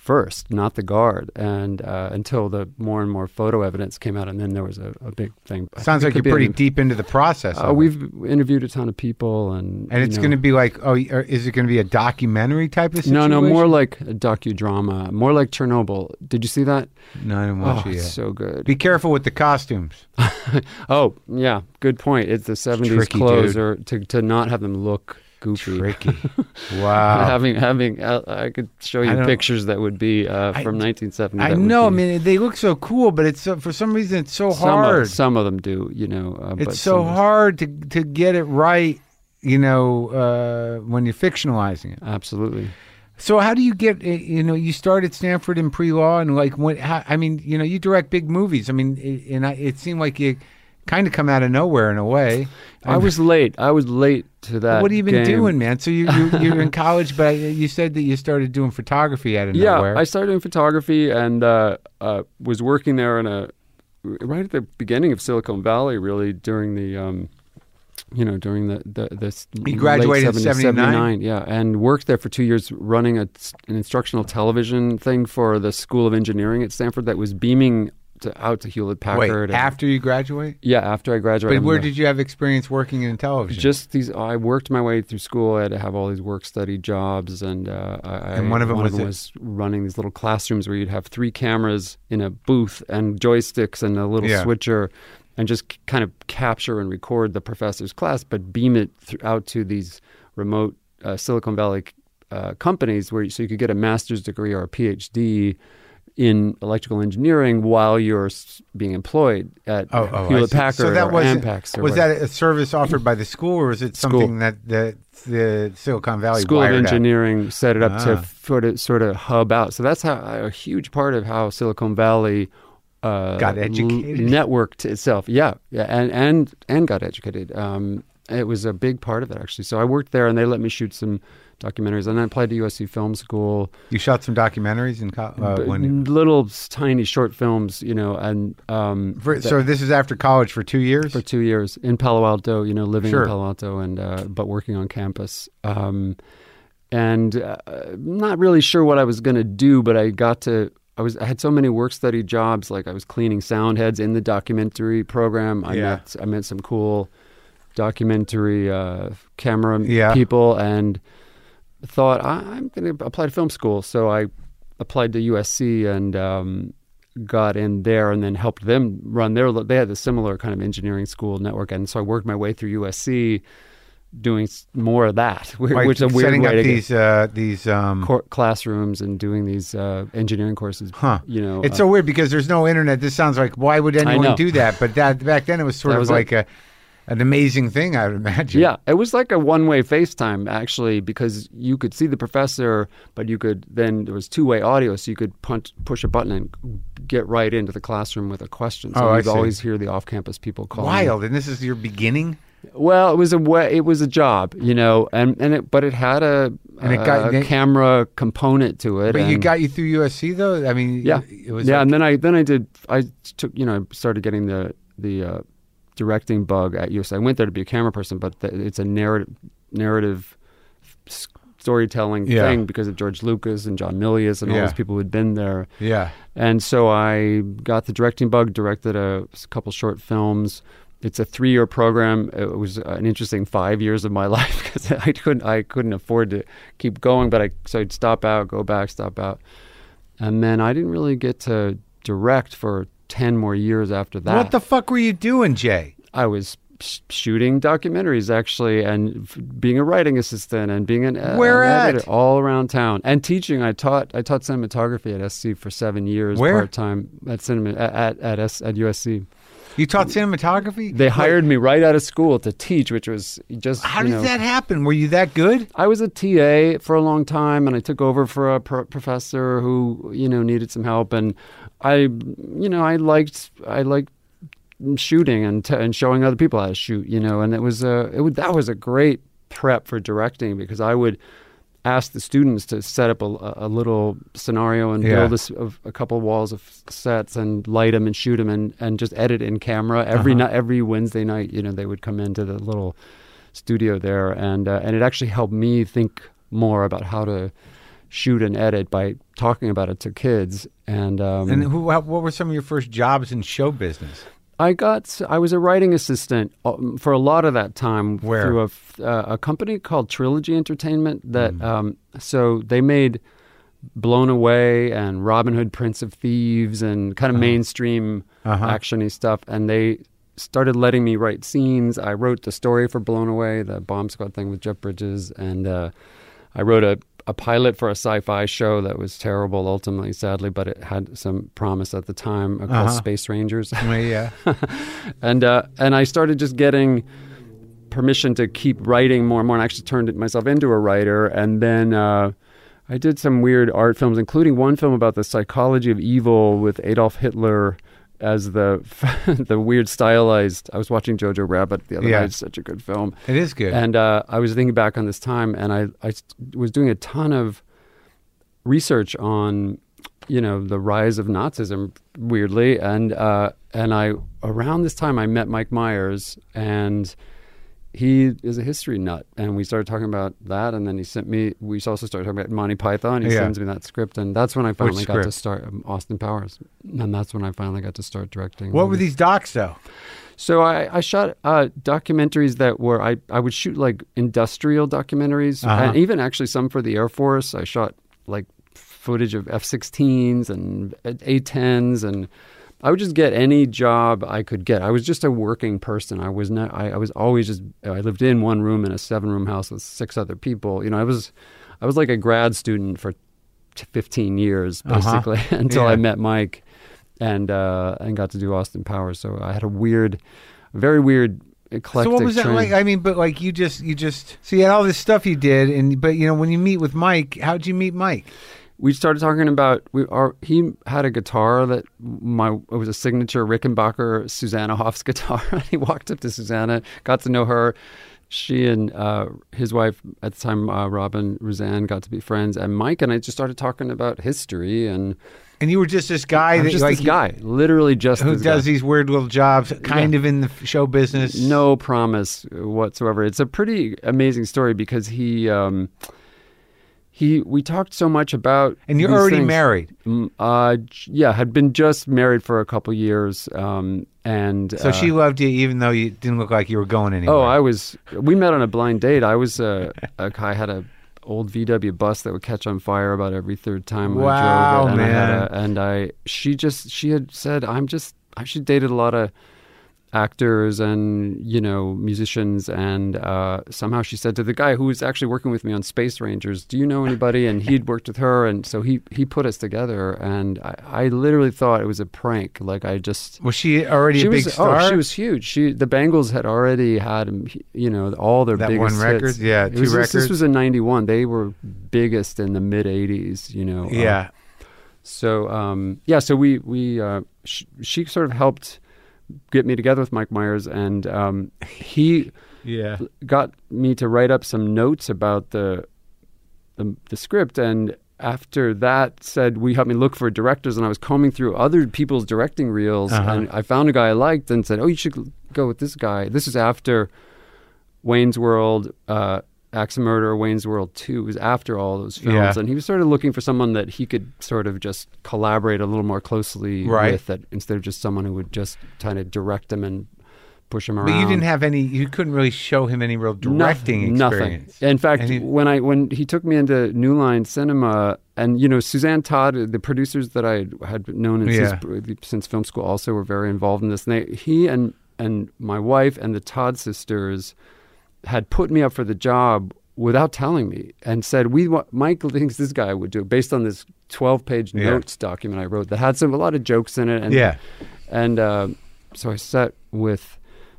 first, not the guard, and uh, until the more and more photo evidence came out, and then there was a, a big thing. Sounds like you're pretty an- deep into the process. Uh, we've interviewed a ton of people, and and it's going to be like, oh, is it going to be a documentary type of situation? no, no, more like a docudrama, more like Chernobyl. Did you see that? No, I didn't watch oh, it yet. so good. Be careful with the costumes. oh, yeah, good point. It's the '70s tricky, clothes, dude. or to to not have them look goofy. Tricky. wow. having having uh, I could show you pictures that would be uh, I- from 1970. I know. I mean, they look so cool, but it's so, for some reason it's so some hard. Of, some of them do, you know. Uh, but it's so hard to to get it right. You know, uh, when you're fictionalizing it. Absolutely. So how do you get? uh, You know, you started Stanford in pre-law, and like when? How, I mean, you know, you direct big movies. I mean, i- and I, it seemed like you kind of come out of nowhere in a way. I was late. I was late to that. What have you been game. doing, man? So you, you you're in college, but you said that you started doing photography out of Yeah, nowhere. I started doing photography and uh, uh, was working there in a right at the beginning of Silicon Valley, really during the. Um, you know, during the the this You graduated in late 79? 79, yeah, and worked there for two years, running a, an instructional television thing for the School of Engineering at Stanford that was beaming to, out to Hewlett Wait, Packard. and- after you graduate? yeah, after I graduated. But where did you have experience working in television? just these i worked my way through school i had to have all these work study jobs and uh, I, And one of them one was of them was running these little classrooms where you'd have three cameras in a booth and joysticks and a little Yeah. switcher and just kind of capture and record the professor's class but beam it th- out to these remote uh, silicon valley uh, companies where you, so you could get a master's degree or a phd in electrical engineering while you're being employed at Oh, oh, Hewlett. Packard So that or was was whatever. that a service offered by the school, or was it School. something that the the Silicon Valley School of? Engineering set it up Ah. to sort of sort of hub out. So that's how a huge part of how Silicon Valley uh, Got l- educated? networked itself. Yeah, yeah, and and and got educated. Um, it was a big part of it actually. So I worked there, and they let me shoot some documentaries, and I applied to USC Film School. You shot some documentaries in co- uh, when. little tiny short films, you know, and um, For, that- so this is after college for two years. for two years in Palo Alto, you know, living Sure. in Palo Alto and uh, but working on campus. Um, and uh, not really sure what I was going to do, but I got to. I was I had so many work study jobs, like I was cleaning sound heads in the documentary program. I Yeah. met I met some cool documentary uh, camera Yeah. people, and thought I, I'm going to apply to film school. So I applied to USC and um, got in there, and then helped them run their. They had a similar kind of engineering school network, and so I worked my way through USC, doing more of that, which is a weird setting way up to these uh, these um, cor- classrooms and doing these uh, engineering courses. Huh. You know, It's uh, so weird because there's no internet. This sounds like why would anyone do that? But that back then it was sort That of was like a an amazing thing. I would imagine. Yeah, it was like a one-way FaceTime actually, because you could see the professor, but you could then there was two-way audio, so you could punch, push a button and get right into the classroom with a question. So Oh, you'd always hear the off-campus people calling. Wild. And this is your beginning. Well, it was a way, it was a job, you know, and and it, but it had a, And it got- a camera component to it. But you got you through USC though. I mean, yeah, it was yeah, like- and then I then I did I took you know I started getting the the uh, directing bug at USC. I went there to be a camera person, but the, it's a narrative narrative s- storytelling Yeah. thing because of George Lucas and John Milius and all Yeah. those people who'd been there. yeah. And so I got the directing bug, directed a couple short films. It's a three-year program. It was an interesting five years of my life because I couldn't I couldn't afford to keep going. But I so I'd stop out, go back, stop out, and then I didn't really get to direct for ten more years after that. What the fuck were you doing, Jay? I was sh- shooting documentaries actually, and f- being a writing assistant and being an, uh, Where an at? all around town and teaching. I taught I taught cinematography at SC for seven years Where? part time at cinema at at at, S, at USC. You taught cinematography. They hired me right out of school to teach, which was just How did know, that happen? Were you that good? I was a TA for a long time, and I took over for a pro- professor who, you know, needed some help. And I, you know, I liked, I liked shooting and t- and showing other people how to shoot. You know, and it was a, it would, that was a great prep for directing because I would ask the students to set up a, a little scenario and Yeah. build a, a couple walls of sets and light them and shoot them and, and just edit in camera every Uh-huh. night every Wednesday night you know they would come into the little studio there and uh, and it actually helped me think more about how to shoot and edit by talking about it to kids and um, And who? What were some of your first jobs in show business? I got I was a writing assistant um, for a lot of that time Where? through a, uh, a company called Trilogy Entertainment that Mm. um, so they made Blown Away and Robin Hood Prince of Thieves and kind of mainstream Uh-huh. actiony stuff and they started letting me write scenes. I wrote the story for Blown Away, the bomb squad thing with Jeff Bridges and uh, I wrote a a pilot for a sci-fi show that was terrible ultimately sadly but it had some promise at the time called Uh-huh. Space Rangers yeah. and uh, and I started just getting permission to keep writing more and more, and I actually turned myself into a writer. And then uh, I did some weird art films, including one film about the psychology of evil with Adolf Hitler as the the weird stylized. I was watching Jojo Rabbit the other Yeah. night; it's such a good film. It is good. And uh, I was thinking back on this time, and I, I was doing a ton of research on, you know, the rise of Nazism, weirdly, and uh, and I around this time I met Mike Myers, and he is a history nut, and we started talking about that, and then he sent me. We also started talking about Monty Python. He Yeah. sends me that script, and that's when I finally got to start um, Austin Powers, and that's when I finally got to start directing. what were these docs though? So I, I shot uh, documentaries that were I, I would shoot like industrial documentaries Uh-huh. and even actually some for the Air Force. I shot like footage of F-16s and A-10s and I would just get any job I could get. I was just a working person. I was not. I, I was always just. I lived in one room in a seven-room house with six other people. You know, I was, I was like a grad student for t- fifteen years Uh-huh. basically until Yeah. I met Mike, and uh, and got to do Austin Powers. So I had a weird, very weird eclectic. So what was that training. like? I mean, but like you just you just so you had all this stuff you did, and but you know when you meet with Mike, how'd you meet Mike? We started talking about we are he had a guitar that my it was a signature Rickenbacker Susanna Hoffs guitar. he walked up to Susanna, got to know her. She and uh, his wife at the time, uh, Robin Ruzan, got to be friends, and Mike and I just started talking about history and And you were just this guy I'm that just like this guy, literally just who does guy. these weird little jobs, kind of in the show business. no promise whatsoever. It's a pretty amazing story because he um, he we talked so much about and you're already things. married, Mm, Uh, yeah, had been just married for a couple years, um, and so uh, she loved you even though you didn't look like you were going anywhere. Oh, I was. We met on a blind date. I was uh, a guy had a old VW bus that would catch on fire about every third time Wow, I drove it, and I man. a, and I she just she had said I'm just I she dated a lot of actors and you know musicians and uh, somehow she said to the guy who was actually working with me on Space Rangers, "Do you know anybody?" And he'd worked with her, and so he he put us together, and I, I literally thought it was a prank. Like I just Was she already she a big was, star? Oh, she was huge. She the Bangles had already had um, you know all their That biggest one record? hits. Yeah, two was, records. This was in '91. They were biggest in the mid '80s. You know. uh, yeah. so um, yeah, so we we uh, sh- she sort of helped get me together with Mike Myers, and um, he Yeah. got me to write up some notes about the the, the script and after that said we helped me look for directors and I was combing through other people's directing reels Uh-huh. and I found a guy I liked and said oh you should go with this guy this is after Wayne's World uh Axe and Murder, Wayne's World 2 was after all those films. Yeah. And he was sort of looking for someone that he could sort of just collaborate a little more closely Right. with that instead of just someone who would just kind of direct him and push him around. But you didn't have any. You couldn't really show him any real directing Nothing- experience. Nothing. In fact, he- when I when he took me into New Line Cinema, and you know Suzanne Todd, the producers that I had known Yeah. since, since film school, also were very involved in this. And they, he and and my wife and the Todd sisters had put me up for the job without telling me and said we wa- Mike thinks this guy would do it based on this 12 page Yeah. notes document I wrote that had some a lot of jokes in it and Yeah. and uh, so I sat with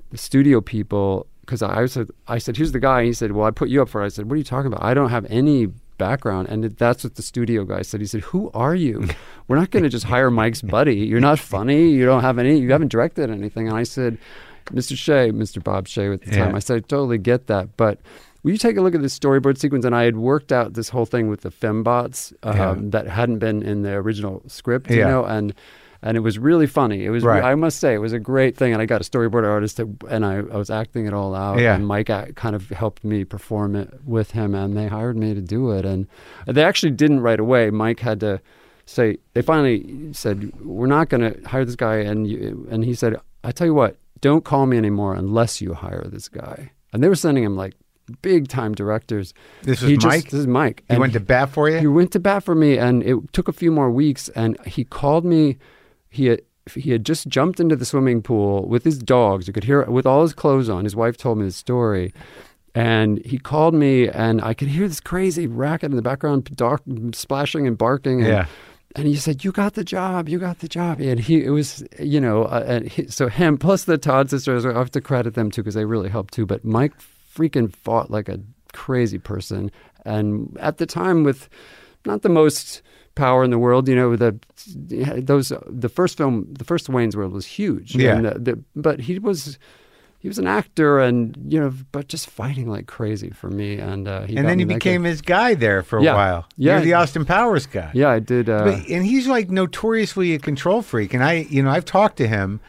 the studio people because I said, I said, here's the guy. He said, well, I put you up for it. I said, what are you talking about? I don't have any background. And that's what the studio guy said. He said, who are you? We're not going to just hire Mike's buddy. You're not funny. You don't have any, you haven't directed anything. And I said, Mr. Shaye, Mr. Bob Shaye at the Yeah. time, I said, I totally get that. But will you take a look at this storyboard sequence? And I had worked out this whole thing with the fembots um, Yeah. that hadn't been in the original script, you know, and and it was really funny. It was, Right. I must say, it was a great thing. And I got a storyboard artist, that, and I, I was acting it all out. Yeah. And Mike kind of helped me perform it with him, and they hired me to do it. And they actually didn't right away. Mike had to say. They finally said, "We're not going to hire this guy," and you, and he said, "I tell you what, don't call me anymore unless you hire this guy." And they were sending him like big time directors. This just- Mike? This is Mike. He And went to bat for you? he went to bat for me, and it took a few more weeks. And he called me. He had, he had just jumped into the swimming pool with his dogs. You could hear with all his clothes on. His wife told me the story, and he called me, and I could hear this crazy racket in the background, dark, splashing and barking. And, Yeah. And he said, "You got the job. You got the job." And he, it was, you know, uh, and he, so him plus the Todd sisters. I have to credit them too because they really helped too. But Mike freaking fought like a crazy person, and at the time with not the most power in the world, you know, the those the first film, the first Wayne's World was huge. Yeah. And the, the, but he was. He was an actor, and you know, but just fighting like crazy for me. And uh, he and then he became his guy there for a Yeah. while. Yeah. You're the Austin Powers guy. yeah, I did. Uh, But, and he's like notoriously a control freak. And I, you know, I've talked to him,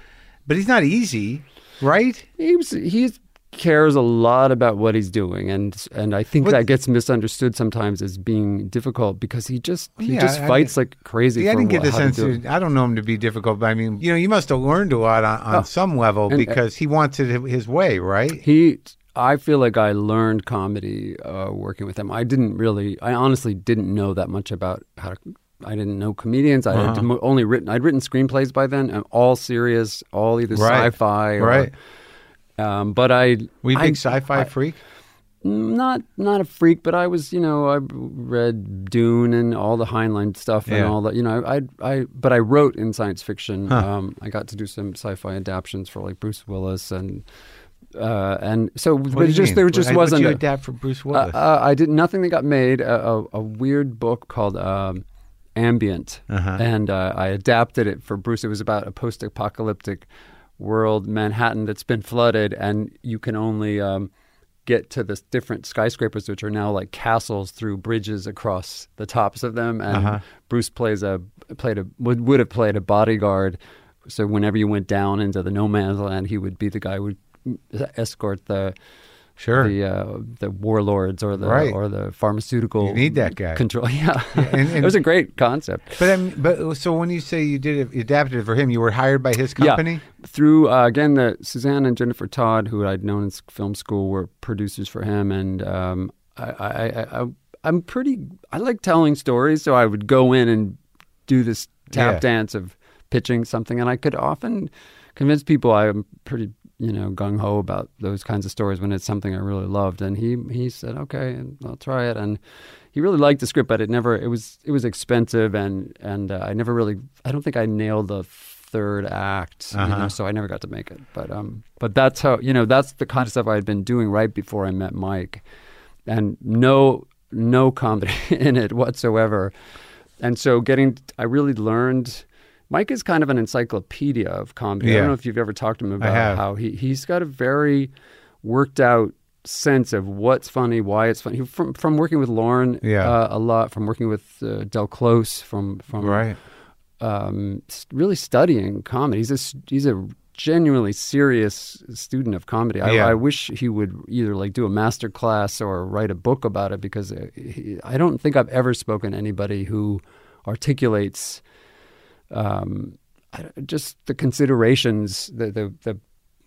but he's not easy, right? he was, he cares a lot about what he's doing, and and I think What- that gets misunderstood sometimes as being difficult because he just he Yeah, just I fights like crazy. Yeah, I didn't get the sense. do I don't know him to be difficult, but I mean, you know, you must have learned a lot on, on Oh. some level And, uh, because he wants it his way, right? He, I feel like I learned comedy uh, working with him. I didn't really, I honestly didn't know that much about how to. I didn't know comedians. I Uh-huh. had only written. I'd written screenplays by then, and all serious, all either Right. sci-fi or. Right. Um, but I, we big sci-fi I- freak? not not a freak, but I was, you know, I read Dune and all the Heinlein stuff and Yeah. all that. You know, I I but I wrote in science fiction. Huh. Um, I got to do some sci-fi adaptations for like Bruce Willis and uh, and so, but just mean? there just What- wasn't. You a- adapt for Bruce uh, Willis? uh, I did nothing that got made. A, a, a weird book called um, Ambient, Uh-huh. and uh, I adapted it for Bruce. It was about a post-apocalyptic world, Manhattan that's been flooded, and you can only um, get to the different skyscrapers, which are now like castles, through bridges across the tops of them. And Uh-huh. Bruce plays a played a would would have played a bodyguard. So whenever you went down into the no man's land, he would be the guy who would escort the sure. the uh, the warlords or the Right. or the pharmaceutical You need that guy. control. Yeah, and- and- it was a great concept. but I mean, but so when you say you did it, you adapted it for him, you were hired by his company. Yeah, through uh, again the Suzanne and Jennifer Todd, who I'd known in film school, were producers for him, and um, I, I, I, I I'm pretty. I like telling stories, so I would go in and do this tap Yeah. dance of pitching something, and I could often convince people I'm pretty. You know, gung ho about those kinds of stories when it's something I really loved, and he he said, "Okay, I'll try it." And he really liked the script, but it never. It was it was expensive, and and uh, I never really. I don't think I nailed the third act, Uh-huh. know, so I never got to make it. But um, but that's how you know that's the kind of stuff I had been doing right before I met Mike, and no no comedy in it whatsoever. And so getting, I really learned. Mike is kind of an encyclopedia of comedy. I don't know if you've ever talked to him about how he he's got a very worked out sense of what's funny, why it's funny. From from working with Lorne Yeah. uh, a lot, from working with uh, Del Close, from from Right. um, really studying comedy. He's a he's a genuinely serious student of comedy. I, Yeah. I wish he would either like do a master class or write a book about it because uh, he, I don't think I've ever spoken to anybody who articulates um, I- just the considerations, the the the,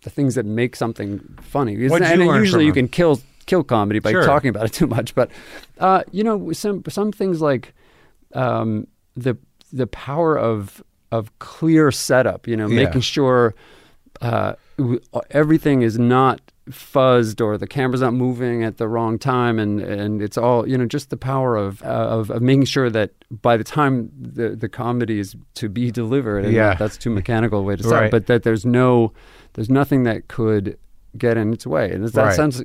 the things that make something funny. What'd and usually you can kill kill comedy by Sure. talking about it too much. But uh, you know, some some things like um, the the power of of clear setup. You know, Yeah. making sure uh, everything is not fuzzed or the camera's not moving at the wrong time and and it's all you know just the power of uh, of, of making sure that by the time the the comedy is to be delivered and Yeah. that's too mechanical a way to say Right. it, but that there's no there's nothing that could get in its way and that Right. sounds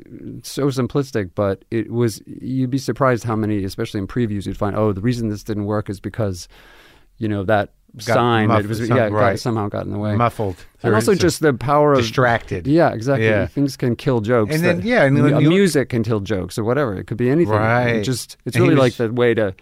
so simplistic but it was you'd be surprised how many especially in previews you'd find oh the reason this didn't work is because you know that sign muffled it was some- yeah got, somehow got in the way Muffled. and also just the power of distracted. yeah, exactly. Yeah. Things can kill jokes. And then- that- yeah, and you- music can kill jokes or whatever. It could be anything. Right. It just it's And really was- like the way to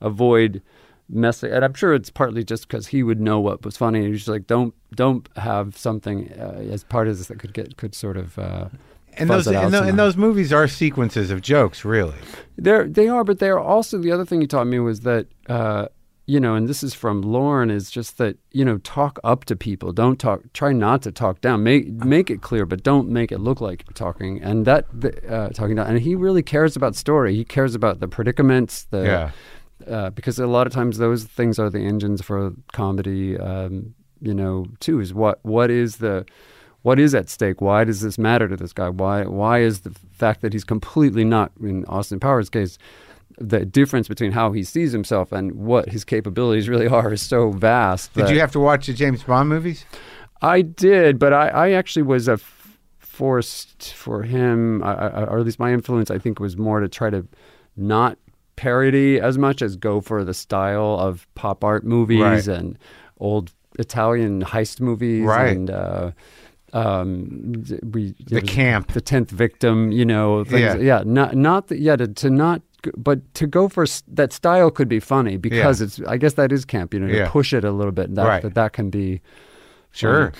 avoid messing. And I'm sure it's partly just because he would know what was funny. And he's just like, don't don't have something uh, as part of this that could get could sort of. Uh, and those and, somehow. and those movies are sequences of jokes, really. They're they are, but they're also the other thing he taught me was that uh, you know, and this is from Lorne, is just that you know, talk up to people. Don't talk. Try not to talk down. Make make it clear, but don't make it look like talking. And that uh, talking down. And he really cares about story. He cares about the predicaments. The Yeah. uh, because a lot of times those things are the engines for comedy. Um, you know, too is what what is the what is at stake? Why does this matter to this guy? Why why is the fact that he's completely not in Austin Powers' case? The difference between how he sees himself and what his capabilities really are is so vast. Did you have to watch the James Bond movies? I did, but I, I actually was a forced for him, I, I, or at least my influence, I think, was more to try to not parody as much as go for the style of pop art movies Right. and old Italian heist movies Right. and. Uh, um, we The camp. the tenth victim, you know, things, Yeah. yeah, not not the, yeah, to, to not, but to go for that style could be funny because Yeah. it's, I guess that is camp, you know, to Yeah. push it a little bit, that Right. that, that can be, Sure.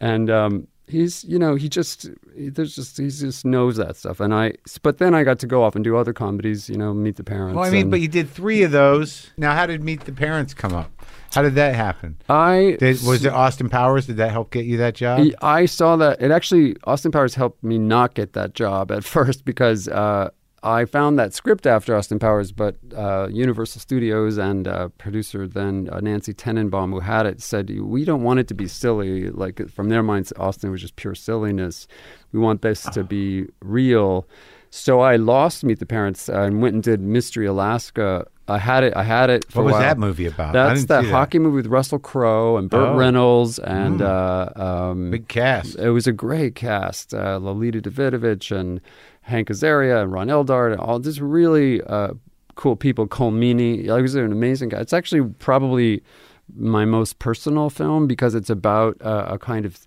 and um, he's you know he just he, there's just he just knows that stuff and i but then i got to go off and do other comedies you know meet the parents Well, I mean, and but you did three of those. Now, how did Meet the Parents come up? How did that happen? i Did, was it Austin Powers? Did that help get you that job? I saw that it actually Austin Powers helped me not get that job at first because uh, I found that script after Austin Powers, but uh, Universal Studios and uh, producer then uh, Nancy Tenenbaum, who had it, said we don't want it to be silly. Like from their minds, Austin was just pure silliness. We want this to be real. So I lost Meet the Parents and went and did Mystery Alaska. I had it. I had it. For What was that movie about? That's that see that. hockey movie with Russell Crowe and Burt Oh. Reynolds and uh, um, Big cast. it was a great cast. Uh, Lolita Davidovich and Hank Azaria and Ron Eldard and all just really uh, cool people. Colm Meaney. Like, He was an amazing guy. It's actually probably my most personal film because it's about uh, a kind of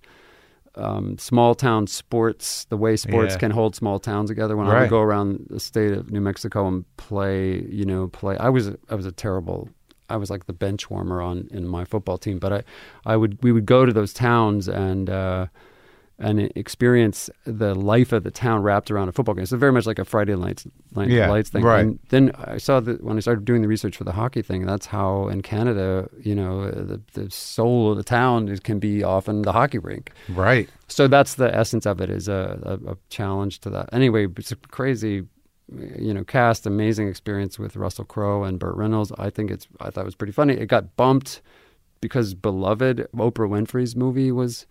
um, small town sports, the way sports Yeah. can hold small towns together. When I would go around the state of New Mexico and play, you know, play. I was I was a terrible. I was like the bench warmer on in my football team, but I, I would we would go to those towns and uh, and experience the life of the town wrapped around a football game. So very much like a Friday Night Night Yeah, Lights thing. right. And then I saw that when I started doing the research for the hockey thing, that's how in Canada, you know, the, the soul of the town is, can be often the hockey rink. Right. So that's the essence of it is a, a, a challenge to that. Anyway, it's a crazy, you know, cast, amazing experience with Russell Crowe and Burt Reynolds. I think it's I thought it was pretty funny. It got bumped because Beloved, Oprah Winfrey's movie was.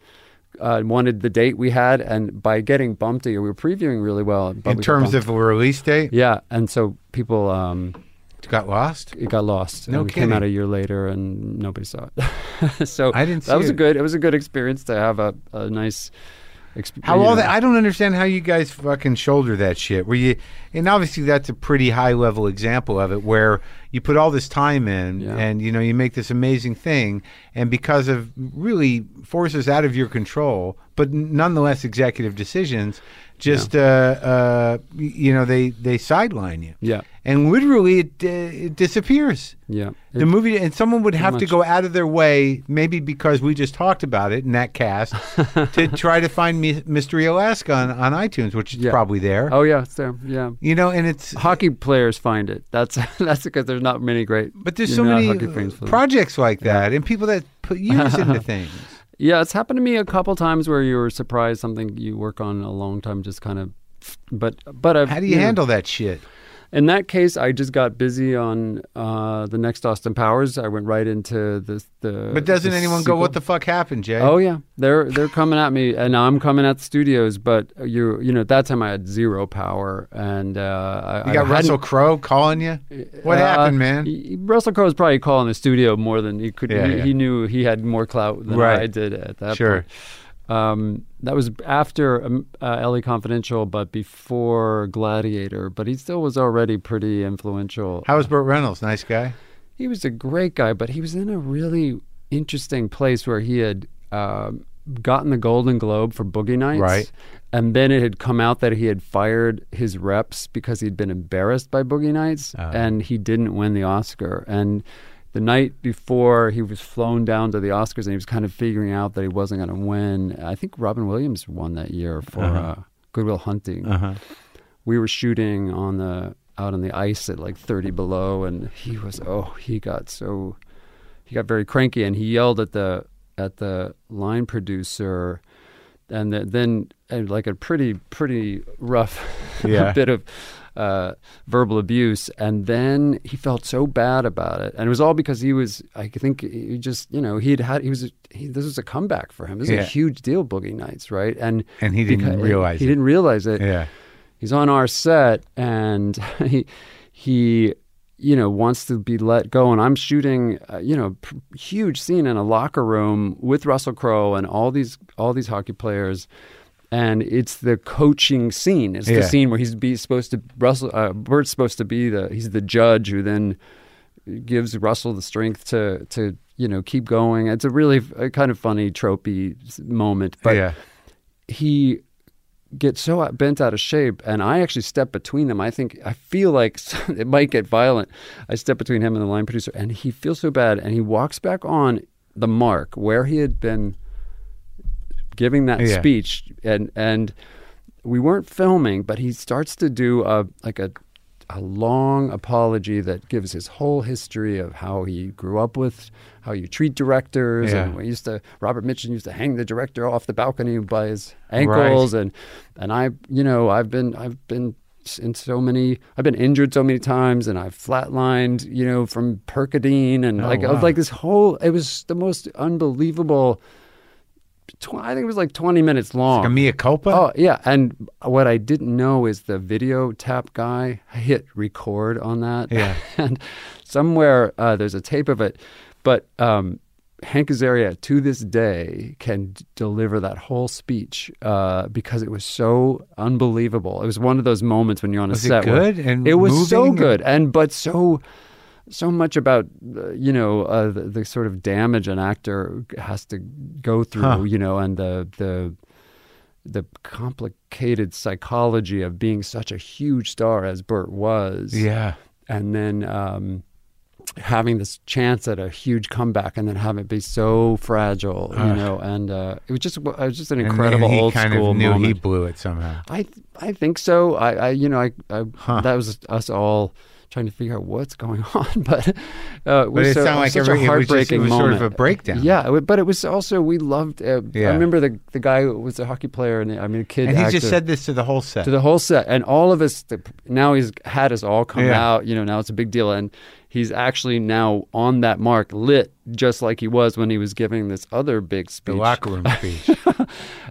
Uh, wanted the date we had, and by getting bumped, a year, we were previewing really well. In we terms of a release date, yeah, and so people, um, it got lost. it got lost. No and it came out a year later, and nobody saw it. so I didn't That was a good. It was a good experience to have a, a nice. Exp- How all know. that? I don't understand how you guys fucking shoulder that shit. Where you, and obviously that's a pretty high level example of it, where you put all this time in, Yeah. and you know you make this amazing thing, and because of really forces out of your control, but nonetheless executive decisions, just uh, uh, you know they they sideline you, Yeah, and literally it, uh, it disappears. yeah. The It- movie, and someone would have to go out of their way, maybe because we just talked about it in that cast, to try to find Mi- Mystery Alaska on, on iTunes, which is Yeah. probably there. oh yeah, it's there. Yeah. You know, and it's Hockey players find it. That's that's because there's not many great. but there's so many hockey fans for them. projects like that, and people that put years into things. Yeah, it's happened to me a couple times where you were surprised something you work on a long time just kind of. But but I've, How do you know, handle that shit? In that case, I just got busy on uh, the next Austin Powers. I went right into the the. But doesn't the anyone go, "What the fuck happened, Jay"? Oh yeah, they're they're coming at me, and I'm coming at the studios. But you you know at that time I had zero power, and uh, I, you got I Russell Crowe calling you. What uh, happened, man? he- Russell Crowe was probably calling the studio more than he could. Yeah, he, yeah. he knew he had more clout than Right. I did at that point. Sure. point. Um, that was after um, uh, L.A. Confidential, but before Gladiator. But he still was already pretty influential. How was Burt Reynolds? Nice guy. He was a great guy, but he was in a really interesting place where he had um, gotten the Golden Globe for Boogie Nights. Right. And then it had come out that he had fired his reps because he'd been embarrassed by Boogie Nights Oh. and he didn't win the Oscar. And the night before he was flown down to the Oscars and he was kind of figuring out that he wasn't going to win. I think Robin Williams won that year for uh Good Will Hunting Uh-huh. we were shooting on the out on the ice at like 30 below and he was oh he got so he got very cranky and he yelled at the at the line producer and th- then and like a pretty pretty rough Yeah. bit of uh, verbal abuse and then he felt so bad about it and it was all because he was I think he just you know he'd had he was he, this was a comeback for him this is Yeah. a huge deal Boogie Nights right and And he didn't realize he it. didn't realize it Yeah. he's on our set and he he you know wants to be let go and i'm shooting uh, you know p- huge scene in a locker room with russell crowe and all these all these hockey players and it's the coaching scene. It's Yeah. the scene where he's be supposed to russell uh, bert's supposed to be the he's the judge who then gives russell the strength to to you know keep going. It's a really uh kind of funny tropey moment. But yeah. he gets so out- bent out of shape and i actually step between them. I think i feel like it might get violent. I step between him and the line producer and he feels so bad and he walks back on the mark where he had been giving that Yeah. speech and and we weren't filming but he starts to do a like a a long apology that gives his whole history of how he grew up with how you treat directors Yeah. and we used to Robert Mitchum used to hang the director off the balcony by his ankles and and I you know I've been I've been in so many I've been injured so many times and I've flatlined you know from Percodan and Oh, like wow. like this whole it was the most unbelievable tw- I think it was like 20 minutes long Like a mea culpa. Oh yeah, and what I didn't know is the video tap guy hit record on that. Yeah. and somewhere uh, there's a tape of it, but um, Hank Azaria to this day can d- deliver that whole speech uh, because it was so unbelievable. It was one of those moments when you're on a Was it set. where- good and it was so good, and but so so much about uh, you know uh, the, the sort of damage an actor has to go through, Huh. you know, and the the the complicated psychology of being such a huge star as Burt was, Yeah. and then um, having this chance at a huge comeback, and then have it be so fragile, you Ugh. know, and uh, it was just it was just an incredible and old kind school of knew moment. he blew it somehow. I I think so. I, I you know I, I Huh. that was us all trying to figure out what's going on, but uh, it But was it so, sounded like such every, a it was, just, it heartbreaking was moment. sort of a breakdown. Yeah, but it was also we loved. Uh, Yeah. I remember the the guy who was a hockey player, and I mean a kid. And he actor, just said this to the whole set. to the whole set, and all of us. The, now he's had us all come Yeah. out. You know, now it's a big deal, and he's actually now on that mark, lit just like he was when he was giving this other big speech. the locker room speech.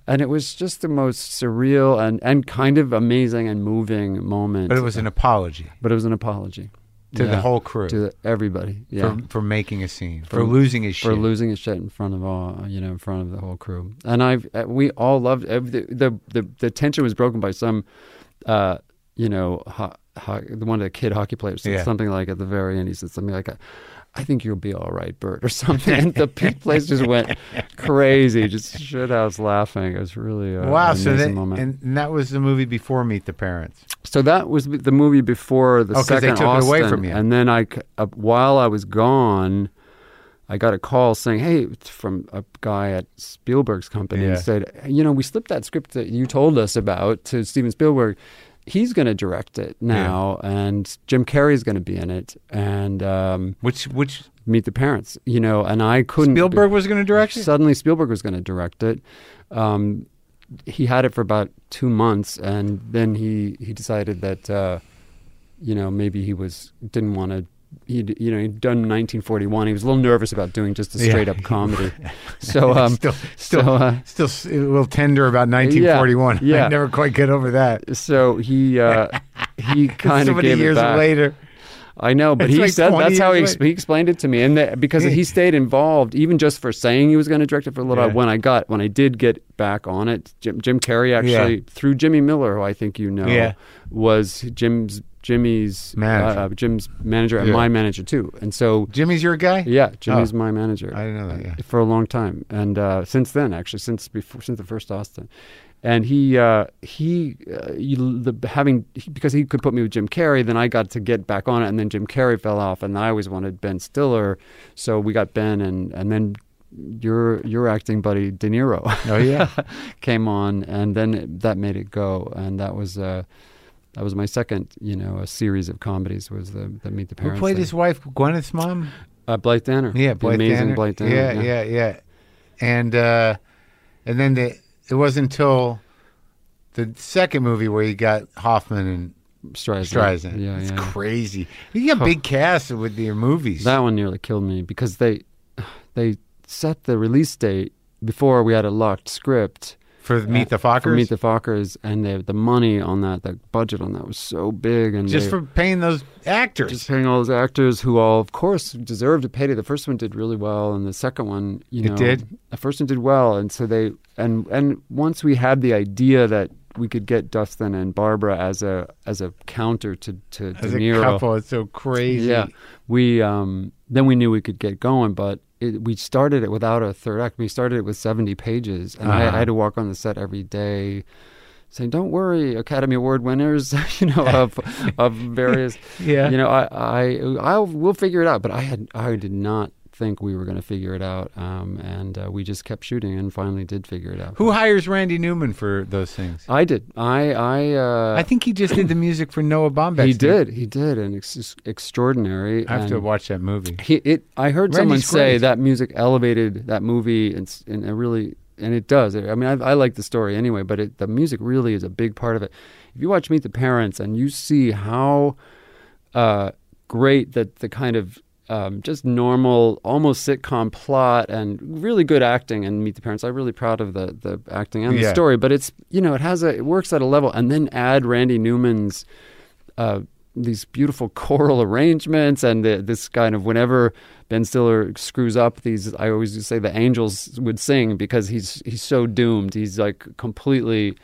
and it was just the most surreal and and kind of amazing and moving moment. but it was an apology but it was an apology to the whole crew to the, everybody. Yeah. for, for making a scene, for, For- losing his shit. for losing his shit in front of all, you know, in front of the whole crew, and I've uh, we all loved the the the, the tension was broken by some, uh, you know, ho- ho- the one of the kid hockey players said Yeah. something like at the very end he said something like, "I think you'll be all right, Bert," or something, and the place just went crazy, just shit house laughing. It was really uh, wow, so that moment. and, that was the movie before Meet the Parents. So that was the movie before the Oh, 'cause they second took it away from you. and then I, uh, while I was gone, I got a call saying, "Hey," it's from a guy at Spielberg's company, Yeah. and said, "You know, we slipped that script that you told us about to Steven Spielberg. He's going to direct it now, and Jim Carrey's going to be in it, and um, Which which Meet the Parents. You know, and I couldn't. Spielberg was going to direct it. Suddenly, Spielberg was going to direct it. Um, he had it for about two months, and then he he decided that uh, you know, maybe he was didn't want to. He, you know, he'd done 1941. He was a little nervous about doing just a Yeah. straight up comedy. So, um, still, still, so, uh, still a little tender about 1941. yeah. I never quite get over that. so he uh, he kind of many gave years it back. later. I know, but It's he like said that's how he, he explained it to me, and that, because he stayed involved, even just for saying he was going to direct it for a little. Yeah. while. When I got when I did get back on it, Jim, Jim Carrey actually through Jimmy Miller, who I think you know, Yeah. was Jim's Jimmy's Manager. uh, Jim's manager and Yeah. my manager too, and so Jimmy's your guy? yeah, Jimmy's Oh. my manager I didn't know that, yeah. for a long time, and uh, since then, actually, since before, since the first Austin, and he uh, he, uh, you, the, having he, because he could put me with Jim Carrey, then I got to get back on it, and then Jim Carrey fell off, and I always wanted Ben Stiller, so we got Ben, and and then your your acting buddy De Niro Oh, yeah. came on, and then it, that made it go, and that was. Uh, that was my second, you know, a series of comedies was the, the Meet the Parents. Who played thing. his wife, Gwyneth's mom? Uh, Blythe Danner. Yeah, The Blythe amazing Danner. Blythe Danner. Yeah, yeah, yeah. And uh, and then the, it wasn't until the second movie where you got Hoffman and Streisand. Streisand. Yeah, it's yeah. crazy. You got big cast with your movies. That one nearly killed me because they they set the release date before we had a locked script for Meet the Fockers. for Meet the Fockers, and they, the money on that, the budget on that was so big, and just they- for paying those actors. just paying all those actors who all, of course, deserved a payday. The first one did really well, and the second one, you know, It did? The first one did well, and so they and and once we had the idea that we could get Dustin and Barbara as a as a counter to to As De a Niro. couple, it's so crazy. Yeah, we um, then we knew we could get going, but it, we started it without a third act. We started it with seventy pages, and I, Uh-huh. I had to walk on the set every day, saying, "Don't worry, Academy Award winners, you know, of of various, Yeah. you know, I I I'll, we'll figure it out." But I had I did not think we were going to figure it out, um, and uh, we just kept shooting, and finally did figure it out. Who hires Randy Newman for those things? I did. I I uh, I think he just did the music for Noah Baumbach. he did. He did, and it's just extraordinary. I have to watch that movie. he it i heard someone say great. that music elevated that movie and, s- in a really and it does i mean i, I like the story anyway but it, the music really is a big part of it if you watch meet the parents and you see how uh, great that the kind of um, just normal, almost sitcom plot and really good acting and Meet the Parents. I'm really proud of the the acting and the Yeah. story, but it's you know it has a it works at a level, and then add Randy Newman's uh, these beautiful choral arrangements and the, this kind of whenever Ben Stiller screws up these I always say the angels would sing because he's he's so doomed he's like completely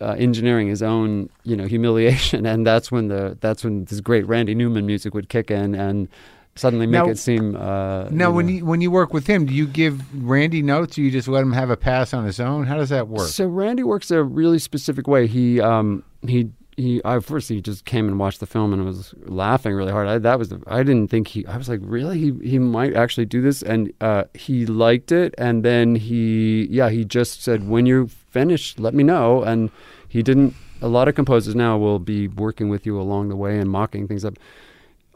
uh, engineering his own you know humiliation and that's when the that's when this great Randy Newman music would kick in and suddenly make Now- it seem uh, Now, when know. you when you work with him, do you give Randy notes, or you just let him have a pass on his own? How does that work? So Randy works a really specific way. He um he he I first he just came and watched the film and was laughing really hard. I, that was the, I didn't think he I was like really he he might actually do this and uh he liked it and then he yeah he just said when you're finished let me know and he didn't a lot of composers now will be working with you along the way and mocking things up.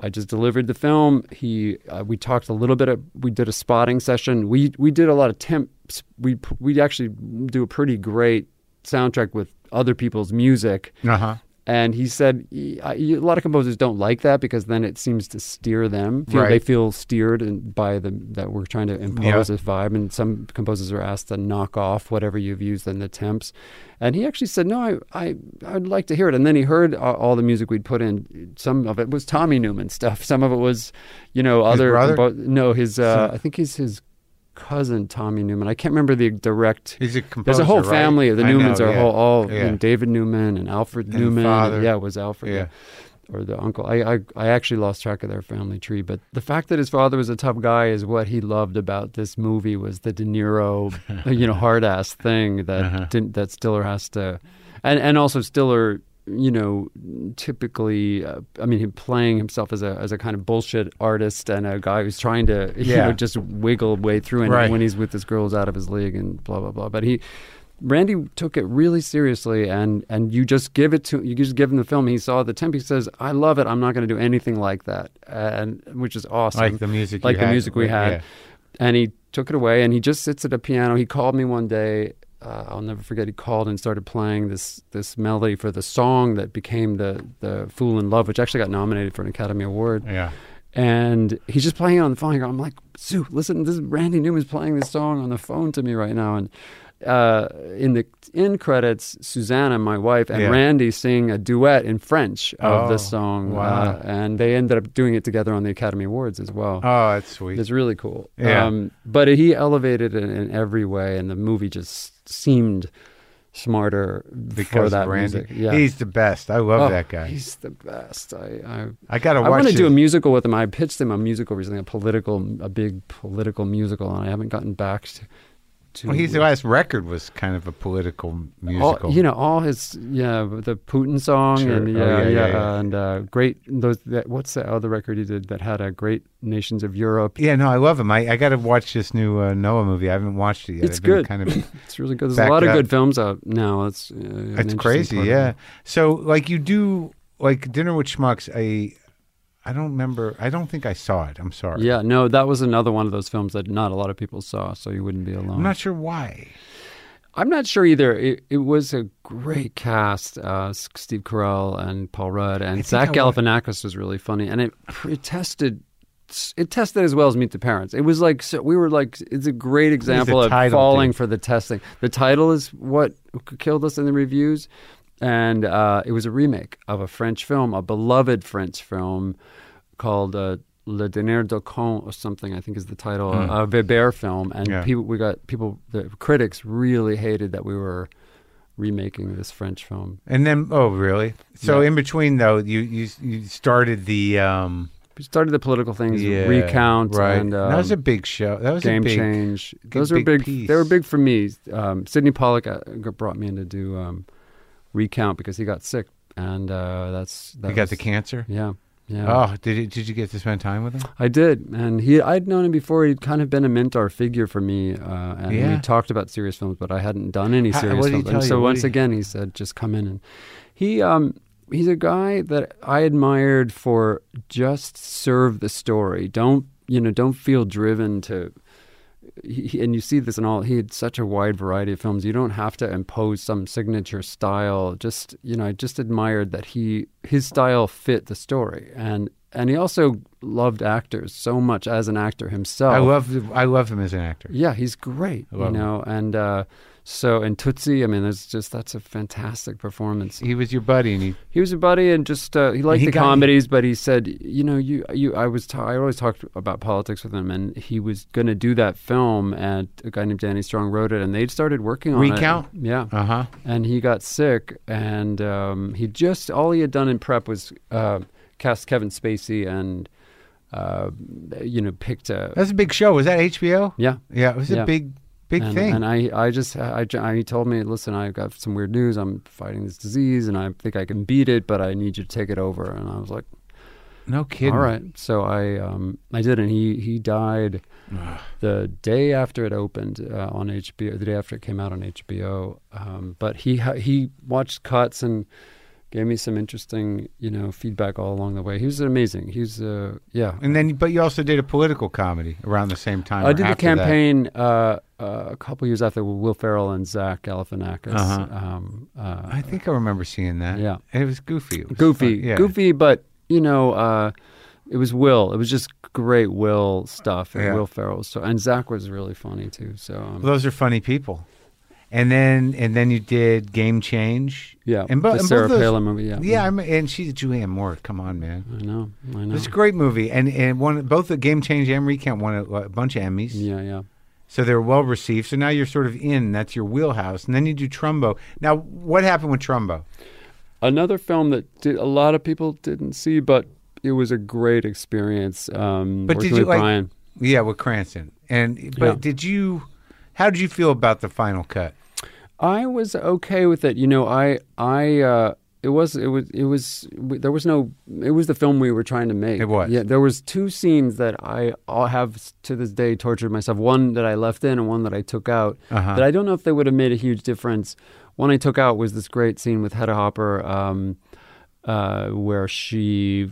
I just delivered the film. He, uh, we talked a little bit. Of, we did a spotting session. We we did a lot of temps. We we actually do a pretty great soundtrack with other people's music. Uh huh. And he said "Y- I- y- a lot of composers don't like that because then it seems to steer them. Feel, They feel steered in, by the that we're trying to impose Yeah. this vibe. And some composers are asked to knock off whatever you've used in the temps. And he actually said, "No, I I I'd like to hear it." And then he heard all, the music we'd put in. Some of it was Tommy Newman stuff. Some of it was, you know, His other. brother? no, his. Uh, I think he's his cousin Tommy Newman. I can't remember the direct. He's a composer. There's a whole right? family of the I Newmans know, are yeah. whole, all Yeah. and David Newman and Alfred And Newman. father. yeah, it was Alfred. Yeah. Or the uncle. I, I I actually lost track of their family tree, but the fact that his father was a tough guy is what he loved about this movie was the De Niro, you know, hard ass thing that Uh-huh. didn't, that Stiller has to, and and also Stiller, you know, typically, uh, I mean, him playing himself as a as a kind of bullshit artist and a guy who's trying to, you Yeah. know, just wiggle way through, and Right. when he's with this girl, is out of his league and blah blah blah. But he. Randy took it really seriously, and and you just give it to you just give him the film. He saw the temp. He says, "I love it. I'm not going to do anything like that," and which is awesome. Like the music. Like the had. music we had. Yeah. And he took it away, and he just sits at a piano. He called me one day uh, I'll never forget. He called and started playing this this melody for the song that became the the Fool in Love, which actually got nominated for an Academy Award. Yeah. And he's just playing it on the phone. I'm like, Sue, listen, this is Randy Newman's playing this song on the phone to me right now. And uh, in the end credits, Susanna, my wife, and Yeah. Randy sing a duet in French of Oh, this song. wow. Uh, and they ended up doing it together on the Academy Awards as well. Oh, that's sweet. It's really cool. Yeah. Um, but he elevated it in every way, and the movie just seemed smarter for that Randy. music. Yeah. He's the best. I love Oh, that guy. He's the best. I, I I got to I want to do a musical with him. I pitched him a musical recently, a political, a big political musical, and I haven't gotten back to. To Well, his last record was kind of a political all, musical. you know, all his yeah, the Putin song Sure. and Oh, yeah, yeah, yeah, yeah, yeah. and uh, great. Those that, what's the other record he did that had a great nations of Europe? yeah, no, I love him. I, I got to watch this new uh, Noah movie. I haven't watched it yet. It's I've good. Kind of, It's really good. There's a lot of up. good films out now. It's uh, it's crazy. Yeah. So, like, you do like dinner with schmucks. I, I don't remember. I don't think I saw it. I'm sorry. Yeah, no, that was another one of those films that not a lot of people saw, so you wouldn't be alone. I'm not sure why. I'm not sure either. It, it was a great cast. Uh, Steve Carell and Paul Rudd and Zach Galifianakis was really funny, and it, it tested. It tested as well as Meet the Parents. It was like so we were like it's a great example of falling dude? for the testing. The title is what killed us in the reviews, and uh, it was a remake of a French film, a beloved French film called uh, Le Dîner de Con or something. I think is the title, a Veber film, and. Yeah. people we got people the critics really hated that we were remaking this French film. And then, oh, really? So, Yeah. in between though, you you you started the um, We started the political things, yeah, recount, Right. and um, that was a big show. That was game a big, change. Those were big big. piece. They were big for me. Um, Sydney Pollack uh, brought me in to do um, recount because he got sick, and uh, that's that You got was- the cancer. Yeah, yeah. Oh, did you, did you get to spend time with him? I did, and he I'd known him before. He'd kind of been a mentor figure for me, uh, and Yeah. we talked about serious films, but I hadn't done any serious he films. And so once he- again, he said, "Just come in." And he um he's a guy that I admired for just serve the story. Don't you know? Don't feel driven to. He, and you see this in all. He had such a wide variety of films. You don't have to impose some signature style. Just you know, I just admired that he his style fit the story, and and he also loved actors so much as an actor himself. I love I love him as an actor. Yeah, he's great. I love You know, and uh, so and Tootsie. I mean, there's just that's a fantastic performance. He was your buddy, and he He was a buddy, and just uh, he liked he the got- comedies, but he said, you know, you you I was ta- I always talked about politics with him, and he was going to do that film, and a guy named Danny Strong wrote it, and they started working on Recount? it. Yeah, uh huh. and he got sick, and um, he just all he had done in prep was uh, cast Kevin Spacey and. Uh, you know, picked a That's a big show. Was that HBO? yeah, Yeah, it was Yeah. a big big and, thing. And I, I just, I, I, he told me, listen, I've got some weird news. I'm fighting this disease, and I think I can beat it, but I need you to take it over. And I was like, no kidding. all right. So I, um, I did, and he, he died the day after it opened uh, on HBO, the day after it came out on HBO. Um, but he, ha- he watched cuts and gave me some interesting, you know, feedback all along the way. He was amazing. He was, uh, yeah, And then, but you also did a political comedy around the same time. I did the campaign uh, uh, a couple years after with Will Ferrell and Zach Galifianakis. Uh-huh. Um, uh, I think I remember seeing that. Yeah. And it was goofy. It was goofy, fun. Yeah. goofy, but you know, uh, it was Will. It was just great Will stuff. And Yeah. Will Ferrell, so and Zach was really funny too. So um, Well, those are funny people. And then, and then you did Game Change. yeah, and bo- the and Sarah both those- Palin movie. Yeah, Yeah, I'm, and she's Julianne Moore. Come on, man. I know, I know. It's a great movie, and and one both the Game Change and Recount won a, a bunch of Emmys, Yeah, yeah. so they're well received. So now you're sort of in. That's your wheelhouse, and then you do Trumbo. Now, what happened with Trumbo? Another film that did, a lot of people didn't see, but it was a great experience. Um, But did you with like- Brian. Yeah, with Cranston. And but Yeah. did you? How did you feel about the final cut? I was okay with it. You know, I I uh, it was it was it was there was no it was the film we were trying to make. It was. Yeah, there was two scenes that I all have to this day tortured myself. One that I left in and one that I took out. Uh-huh. That I don't know if they would have made a huge difference. One I took out was this great scene with Hedda Hopper. Um, uh, where she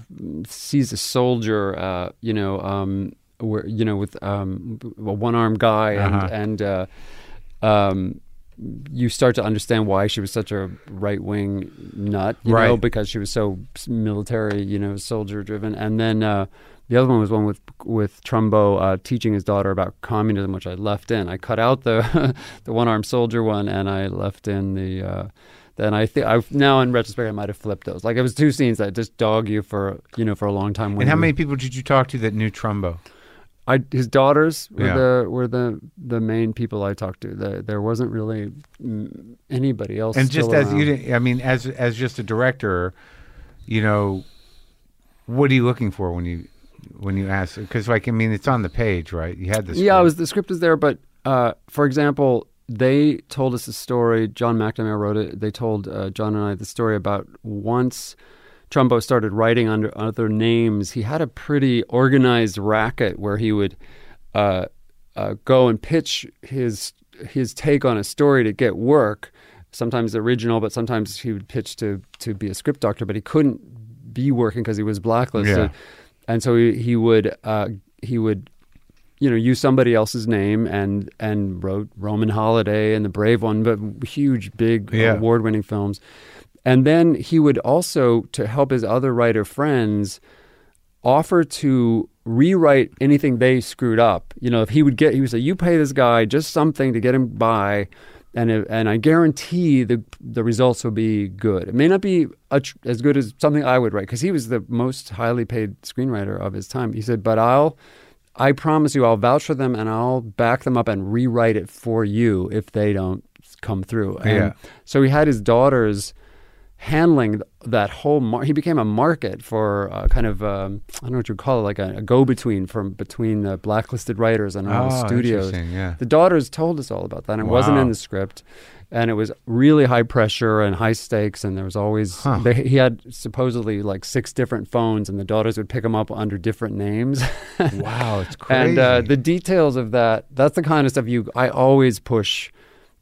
sees a soldier, uh, you know, um, where you know, with um, a one-armed guy, and Uh-huh. and uh, um, you start to understand why she was such a right wing nut, you know, Right. because she was so military, you know, soldier driven. And then uh, the other one was one with with Trumbo uh, teaching his daughter about communism, which I left in. I cut out the the one armed soldier one, and I left in the. Uh, then I think I now in retrospect I might have flipped those. Like it was two scenes that just dog you for you know for a long time. And how you- many people did you talk to that knew Trumbo? I his daughters were Yeah. the were the the main people I talked to. The, there wasn't really anybody else. And just as you, didn't- I mean, as as just a director, you know, what are you looking for when you when you ask? Because like I mean, it's on the page, right? You had this. Yeah, was the script is there, but uh, for example, they told us a story. John McNamara wrote it. They told uh, John and I the story about once Trumbo started writing under other names. He had a pretty organized racket where he would uh, uh, go and pitch his his take on a story to get work. Sometimes original, but sometimes he would pitch to to be a script doctor. But he couldn't be working because he was blacklisted, Yeah. and so he, he would uh, he would you know, use somebody else's name and and wrote Roman Holiday and The Brave One, but huge, big, Yeah. award-winning films. And then he would also, to help his other writer friends, offer to rewrite anything they screwed up. You know, if he would get, he would say, "You pay this guy just something to get him by." And, if, and I guarantee the the results will be good. It may not be a, tr- as good as something I would write because he was the most highly paid screenwriter of his time. He said, "But I'll I promise you, I'll vouch for them and I'll back them up and rewrite it for you if they don't come through. And Yeah. So he had his daughters handling that whole. Mar- he became a market for uh, kind of um, I don't know what you would call it, like a, a go-between from between the blacklisted writers and all the Oh, studios. yeah. The daughters told us all about that. And it wasn't in the script. And it was really high pressure and high stakes, and there was always Huh. they, he had supposedly like six different phones, and the daughters would pick them up under different names. Wow, it's crazy. And uh, the details of that, that's the kind of stuff you, I always push.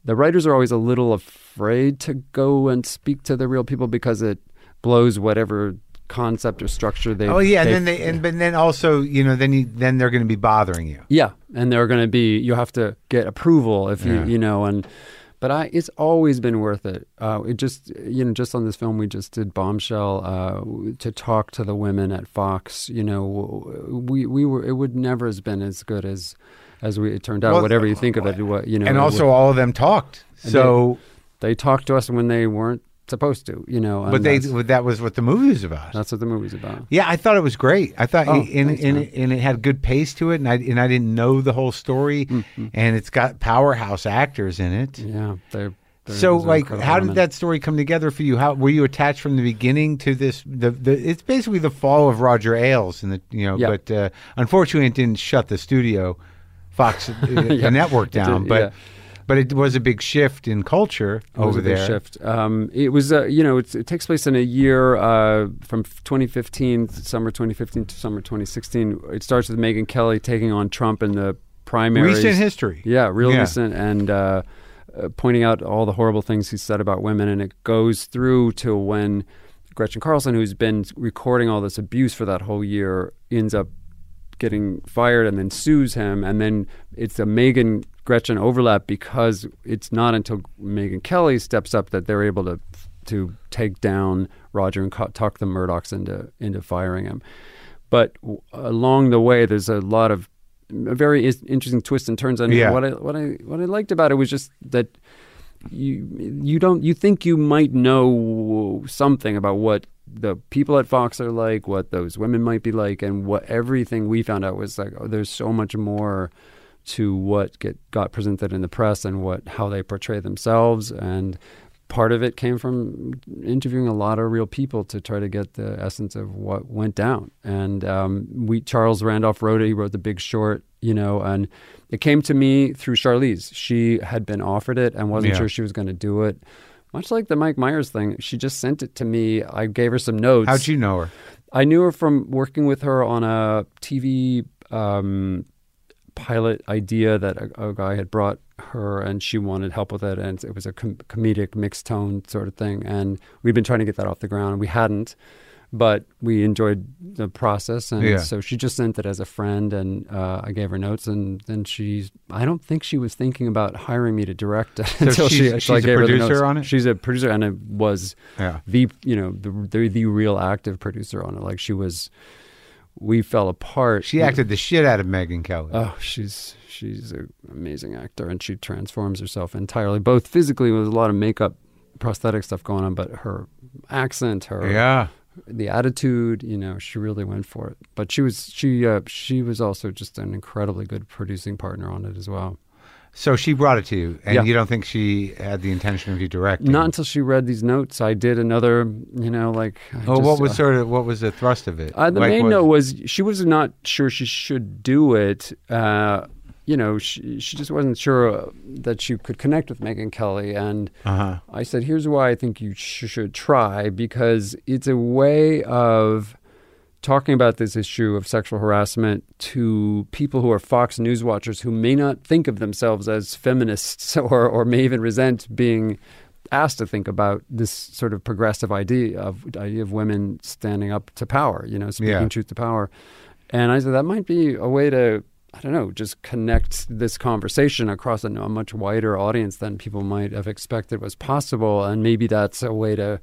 The writers are always a little afraid to go and speak to the real people because it blows whatever concept or structure they oh yeah, and then they and but then also you know then you then they're going to be bothering you. yeah, and they're going to be. You have to get approval if you Yeah. you know and. But I, it's always been worth it. Uh, it just, you know, just on this film we just did Bombshell uh, to talk to the women at Fox. You know, we we were. It would never has been as good as as we it turned out. Well, whatever you think of it, what you know, and also would- all of them talked. So, they talked to us when they weren't supposed to. You know, but they that was what the movie was about. that's what the movie's about. Yeah, I thought it was great. I thought, Oh, and, thanks, and, man. and it had good pace to it, and I and I didn't know the whole story, Mm-hmm. and it's got powerhouse actors in it. Yeah, they're. they're So, like, how did that story come together for you? How were you attached from the beginning to this? The, the it's basically the fall of Roger Ailes, and the you know, Yeah. but uh, unfortunately, it didn't shut the studio, Fox, uh, the network it did, down. but yeah. But it was a big shift in culture It was over a big there. shift. Um, it was, uh, you know, it's, it takes place in a year uh, from 2015, summer 2015 to summer 2016. It starts with Megyn Kelly taking on Trump in the primaries. Recent history. Yeah, real Yeah. recent, and uh, uh, pointing out all the horrible things he said about women, and it goes through to when Gretchen Carlson, who's been recording all this abuse for that whole year, ends up getting fired and then sues him, and then it's a Megyn Gretchen overlap because it's not until Megyn Kelly steps up that they're able to to take down Roger and talk the Murdochs into into firing him. But along the way, there's a lot of very is- interesting twists and turns. And Yeah. what I what I what I liked about it was just that you you don't you think you might know something about what the people at Fox are like, what those women might be like, and what everything we found out was like. Oh, there's so much more to what get got presented in the press and what how they portray themselves. And part of it came from interviewing a lot of real people to try to get the essence of what went down. And um, we charles randolph wrote it. He wrote the big short you know and it came to me through charlize. She had been offered it and wasn't Yeah. sure she was going to do it. Much like the mike myers thing she just sent it to me. I gave her some notes. How'd you know her? I knew her from working with her on a TV um, pilot idea that a, a guy had brought her, and she wanted help with it, and it was a com- comedic mixed tone sort of thing. And we'd been trying to get that off the ground, and we hadn't. but we enjoyed the process, and Yeah. so she just sent it as a friend, and uh, I gave her notes, and then she. I don't think she was thinking about hiring me to direct it until she. she's- until I a gave her the producer notes. on it? She's a producer, and it was Yeah. the you know the the, the real active producer on it. Like she was, we fell apart. She acted the shit out of Megyn Kelly. Oh, she's she's an amazing actor, and she transforms herself entirely, both physically with a lot of makeup, prosthetic stuff going on, but her accent, her yeah. the attitude, you know, she really went for it. But she was she uh, she was also just an incredibly good producing partner on it as well. So she brought it to you, and Yeah. you don't think she had the intention of you directing? Not until she read these notes, I did another, you know, like. I Oh, just, what was uh, sort of what was the thrust of it? Uh, the Like, main was- note was she was not sure she should do it. Uh, you know, she, she just wasn't sure uh, that she could connect with Megyn Kelly. And Uh-huh. I said, here's why I think you sh- should try because it's a way of talking about this issue of sexual harassment to people who are Fox News watchers who may not think of themselves as feminists or, or may even resent being asked to think about this sort of progressive idea of idea of women standing up to power, you know, speaking Yeah. truth to power. And I said that might be a way to I don't know, just connect this conversation across a, a much wider audience than people might have expected was possible, and maybe that's a way to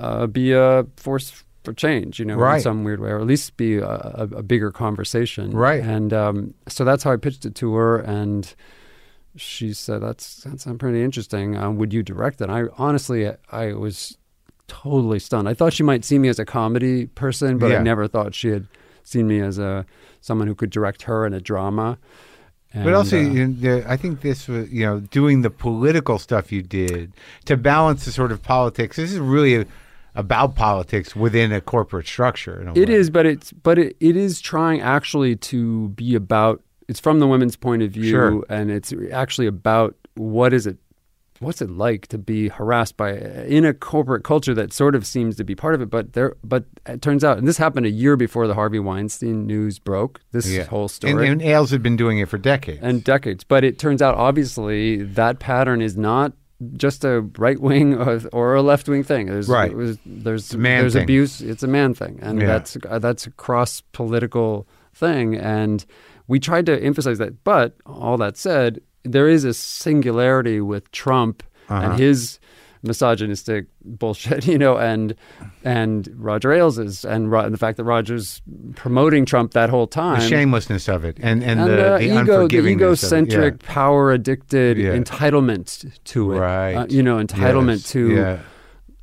uh, be a force for change, you know, Right. in some weird way, or at least be a, a, a bigger conversation, Right. And um, so that's how I pitched it to her, and she said, "That's that sounds pretty interesting. Um, would you direct it?" I honestly, I was totally stunned. I thought she might see me as a comedy person, but Yeah. I never thought she had seen me as a someone who could direct her in a drama. But also, uh, you I think this was, you know, doing the political stuff you did to balance the sort of politics. This is really a, about politics within a corporate structure. A It way. is, but it's but it, it is trying actually to be about. It's from the women's point of view, Sure. and it's actually about what is it, what's it like to be harassed by in a corporate culture that sort of seems to be part of it. But there, but it turns out, and this happened a year before the Harvey Weinstein news broke. This Yeah. whole story And, and Ailes had been doing it for decades. and decades. But it turns out, obviously, that pattern is not just a right wing or, or a left wing thing. There's, Right. was- there's a man there's thing. abuse. It's a man thing, and Yeah. that's uh, that's a cross political thing. And we tried to emphasize that. But all that said, there is a singularity with Trump Uh-huh. and his misogynistic bullshit, you know, and and Roger Ailes is, and, and the fact that Roger's promoting Trump that whole time the shamelessness of it and, and, and the, the, the ego, the unforgivingness of it. egocentric, power addicted Yeah. entitlement to it. Right. Uh, you know, entitlement Yes. to Yeah.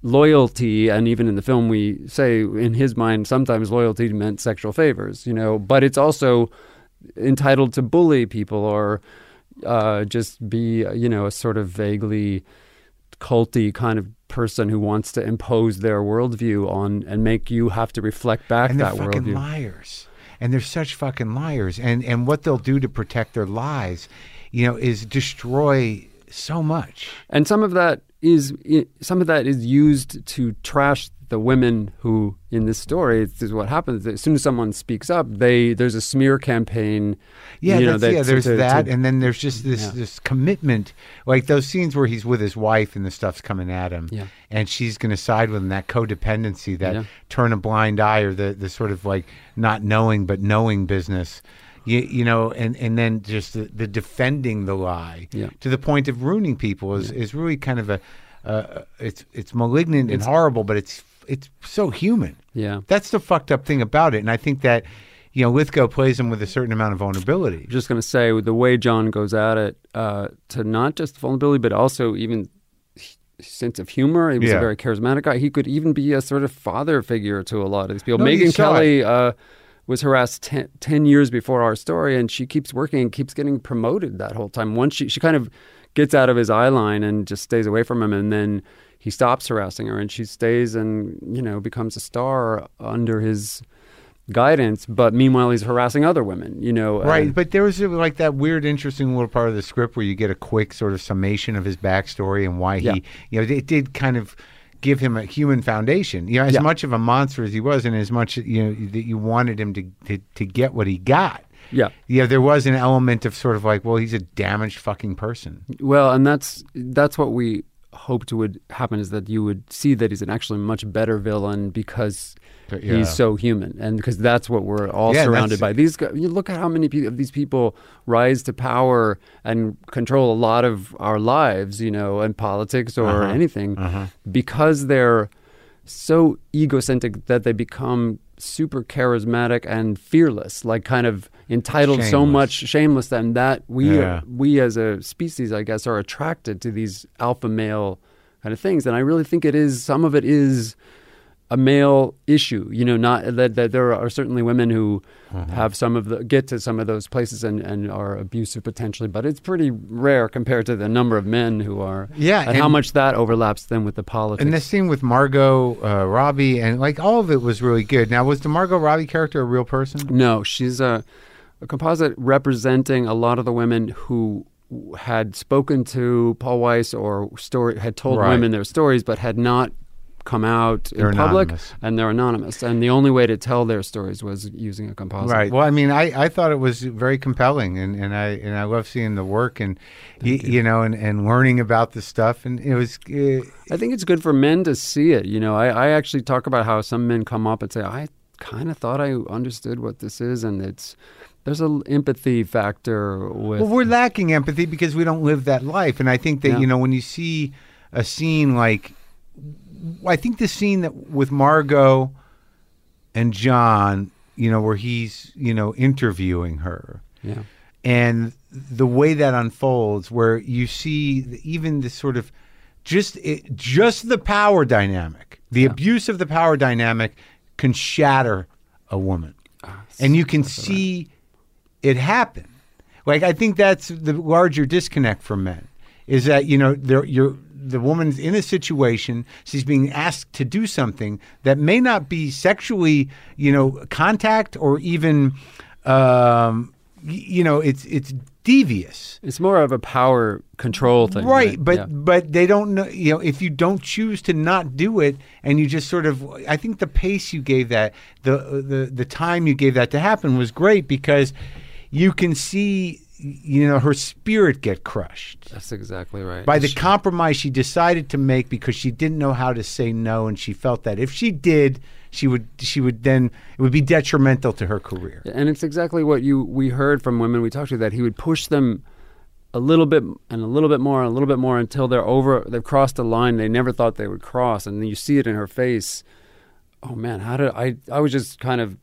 loyalty. And even in the film, we say in his mind, sometimes loyalty meant sexual favors, you know, but it's also entitled to bully people or uh, just be, you know, a sort of vaguely culty kind of person who wants to impose their worldview on and make you have to reflect back and they're that fucking worldview. liars. And they're such fucking liars. And and what they'll do to protect their lies you know is destroy so much. And some of that is some of that is used to trash the women who in this story this is what happens as soon as someone speaks up they there's a smear campaign yeah, you know, that's, yeah there's to- that to- and then there's just this Yeah. this commitment like those scenes where he's with his wife and the stuff's coming at him Yeah. and she's going to side with him that codependency that Yeah. turn a blind eye or the the sort of like not knowing but knowing business you, you know and and then just the, the defending the lie Yeah. to the point of ruining people is, is really kind of a uh, it's it's malignant and horrible but it's it's so human yeah that's the fucked up thing about it and i think that you know lithgow plays him with a certain amount of vulnerability I'm just going to say the way John goes at it uh, to not just vulnerability but also even sense of humor. He was Yeah. a very charismatic guy. He could even be a sort of father figure to a lot of these people. No, Megyn Kelly uh, was harassed ten, 10 years before our story, and she keeps working and keeps getting promoted that whole time. Once she she kind of gets out of his eye line and just stays away from him, and then he stops harassing her, and she stays and you know becomes a star under his guidance. But meanwhile, he's harassing other women. You know, Right, but there was uh, like that weird, interesting little part of the script where you get a quick sort of summation of his backstory and why Yeah. he, you know, it did kind of give him a human foundation. You know, as Yeah. much of a monster as he was, and as much you know that you wanted him to to, to get what he got. yeah. Yeah, there was an element of sort of like, well, he's a damaged fucking person. Well, and that's that's what we hoped would happen is that you would see that he's an actually much better villain because Yeah. he's so human, and because that's what we're all Yeah, surrounded by. These guys, you look at how many of these people rise to power and control a lot of our lives, you know, in politics or Uh-huh. anything, because they're so egocentric that they become super charismatic and fearless, like kind of entitled so much, shameless, and that we Yeah. we as a species, I guess, are attracted to these alpha male kind of things. And I really think it is some of it is a male issue. You know, not that, that there are certainly women who Mm-hmm. have some of the get to some of those places and, and are abusive potentially, but it's pretty rare compared to the number of men who are. Yeah, and, how much that overlaps then with the politics. And this scene with Margot uh, Robbie and like all of it was really good. Now, was the Margot Robbie character a real person? No, she's a, a composite representing a lot of the women who had spoken to Paul Weiss or story had told Right. women their stories, but had not come out They're in public, anonymous. and they're anonymous. And the only way to tell their stories was using a composite. Right. Well, I mean, I, I thought it was very compelling, and, and I and I love seeing the work and y- you. know and, and learning about the stuff, and it was uh, I think it's good for men to see it. You know, I, I actually talk about how some men come up and say, "I kind of thought I understood what this is," and it's there's an empathy factor with. well, we're lacking empathy because we don't live that life, and I think that Yeah. you know when you see a scene like, I think the scene that with Margot and John, you know, where he's you know interviewing her. yeah. and the way that unfolds where you see even this sort of just it, just the power dynamic the abuse of the power dynamic can shatter a woman ah, and you can see it happen like i think that's the larger disconnect for men is that you know the woman's in a situation she's being asked to do something that may not be sexually you know contact or even um you know it's it's devious. It's more of a power control thing, right but Yeah. but they don't know you know if you don't choose to not do it and you just sort of i think the pace you gave that the the the time you gave that to happen was great because you can see you know her spirit get crushed. That's exactly right. by the She- compromise she decided to make because she didn't know how to say no and she felt that if she did she would she would then it would be detrimental to her career. And it's exactly what you we heard from women. We talked to that he would push them a little bit and a little bit more and a little bit more until they're over they've crossed a line they never thought they would cross and then you see it in her face. Oh man how did i i was just kind of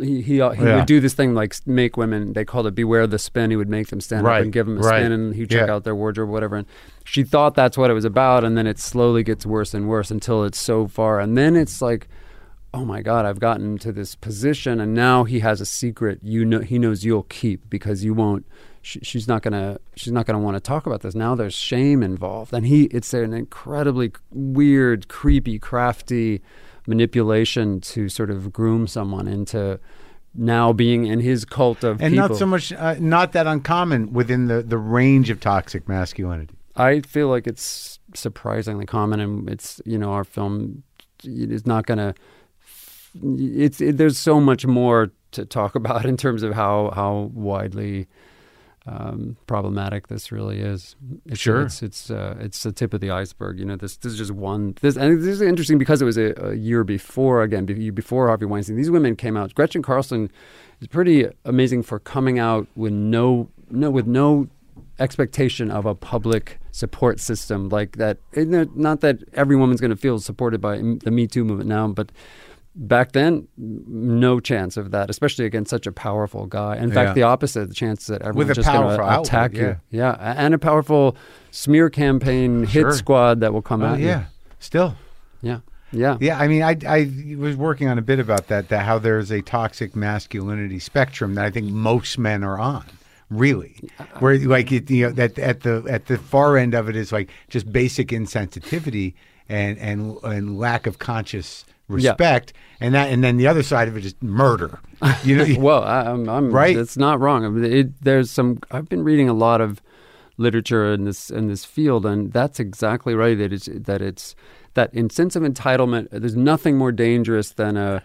he he, uh, he Yeah. would do this thing like make women they called it beware the spin he would make them stand Right, up and give them a right. spin and he'd check Yeah. out their wardrobe whatever and she thought that's what it was about and then it slowly gets worse and worse until it's so far and then it's like oh my god i've gotten to this position and now he has a secret you know he knows you'll keep because you won't she, she's not gonna she's not gonna want to talk about this now there's shame involved and he it's an incredibly weird creepy crafty manipulation to sort of groom someone into now being in his cult of and people not so much uh, not that uncommon within the the range of toxic masculinity I feel like it's surprisingly common, and it's you know our film is not going to. It's it, there's so much more to talk about in terms of how how widely um, problematic this really is. It's, Sure. it's it's uh, it's the tip of the iceberg. You know, this this is just one. This and this is interesting because it was a, a year before again before Harvey Weinstein. These women came out. Gretchen Carlson is pretty amazing for coming out with no no with no expectation of a public support system like that. Not that every woman's going to feel supported by the Me Too movement now, but back then, no chance of that, especially against such a powerful guy. In Yeah. fact, the opposite, the chance that everyone's just going to attack yeah. you. Yeah, a- and a powerful smear campaign Sure. hit squad that will come oh at you. yeah still Yeah. Yeah. Yeah, I mean, I, I was working on a bit about that, that how there's a toxic masculinity spectrum that I think most men are on, really, uh, where like it, you know that at the at the far end of it is like just basic insensitivity and and and lack of conscious respect, and that and then the other side of it is murder. You know, Well, I, I'm, I'm Right. It's not wrong. I mean, it, there's some. I've been reading a lot of literature in this in this field, and that's exactly right. That it's that it's that in sense of entitlement. There's nothing more dangerous than a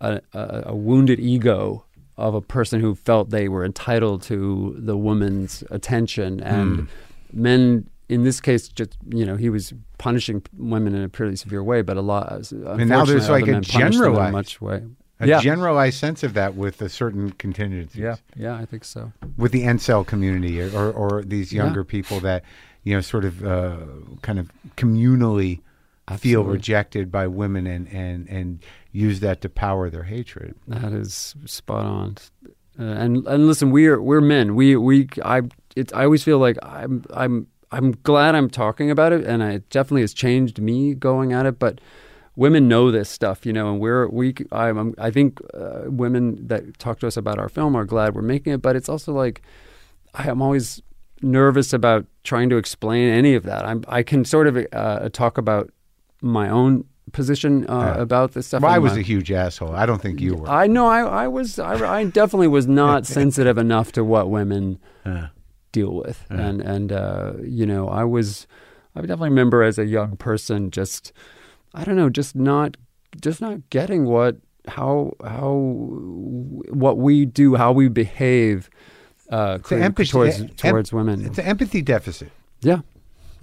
a, a, a wounded ego of a person who felt they were entitled to the woman's attention, and hmm. men in this case, just you know, he was punishing women in a pretty severe way, but a lot. And now there's like a generalized, much way. a yeah. generalized sense of that with a certain contingencies. yeah, yeah, I think so. with the incel community or, or, these Yeah. younger people that you know sort of uh, kind of communally feel rejected by women and, and and use that to power their hatred. That is spot on. Uh, and and listen, we're we're men. We we I it, I always feel like I'm I'm I'm glad I'm talking about it, and it definitely has changed me going at it. But women know this stuff, you know, and we're we I'm, I'm I think uh, women that talk to us about our film are glad we're making it. But it's also like I, I'm always nervous about trying to explain any of that. I'm I can sort of uh, talk about my own position uh, Yeah. about this stuff. Well, I was my- a huge asshole. I don't think you were. I know I, I was I, I definitely was not sensitive enough to what women Uh, deal with and and uh, you know I was I definitely remember as a young person just I don't know just not just not getting what how how what we do how we behave uh, empathy- towards em- towards women it's an empathy deficit. yeah.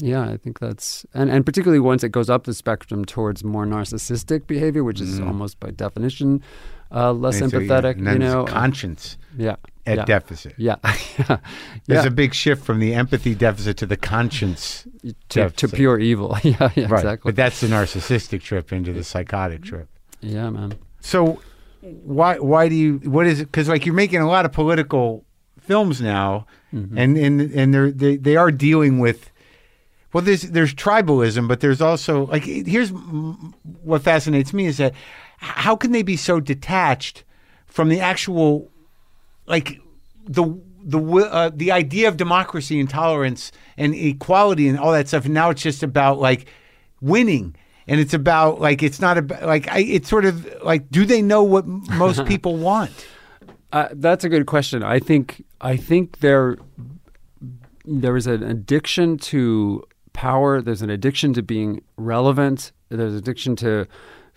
Yeah, I think that's and, and particularly once it goes up the spectrum towards more narcissistic behavior, which is almost by definition uh, less And so, yeah, empathetic. and then you know, conscience yeah, at yeah, deficit. yeah, yeah, There's a big shift from the empathy deficit to the conscience. to, to pure evil. yeah, yeah, Right. exactly. But that's the narcissistic trip into the psychotic trip. yeah, man. So why why do you what is it? Because like you're making a lot of political films now, Mm-hmm. and and and they're they they are dealing with. Well, there's there's tribalism, but there's also like here's what fascinates me is that how can they be so detached from the actual like the the uh, the idea of democracy and tolerance and equality and all that stuff. And now it's just about like winning, and it's about like it's not about like I, it's sort of like do they know what m- most people want? Uh, that's a good question. I think I think there there is an addiction to power. There's an addiction to being relevant. There's addiction to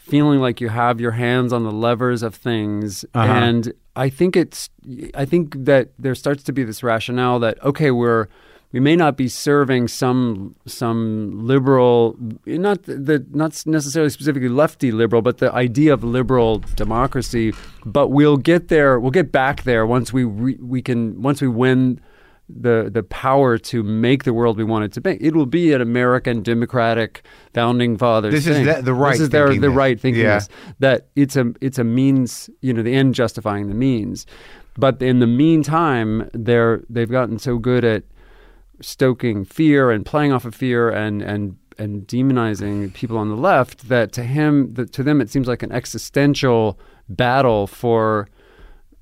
feeling like you have your hands on the levers of things. Uh-huh. And I think it's I think that there starts to be this rationale that okay, we're we may not be serving some some liberal, not the not necessarily specifically lefty liberal, but the idea of liberal democracy. But we'll get there. We'll get back there once we re, we can once we win the the power to make the world we want it to be. It will be an American democratic founding fathers. This is the- the right This is their, the right thinking. Yeah. that it's a it's a means, you know, the end justifying the means. But in the meantime, they're they've gotten so good at stoking fear and playing off of fear and and and demonizing people on the left that to him that to them it seems like an existential battle for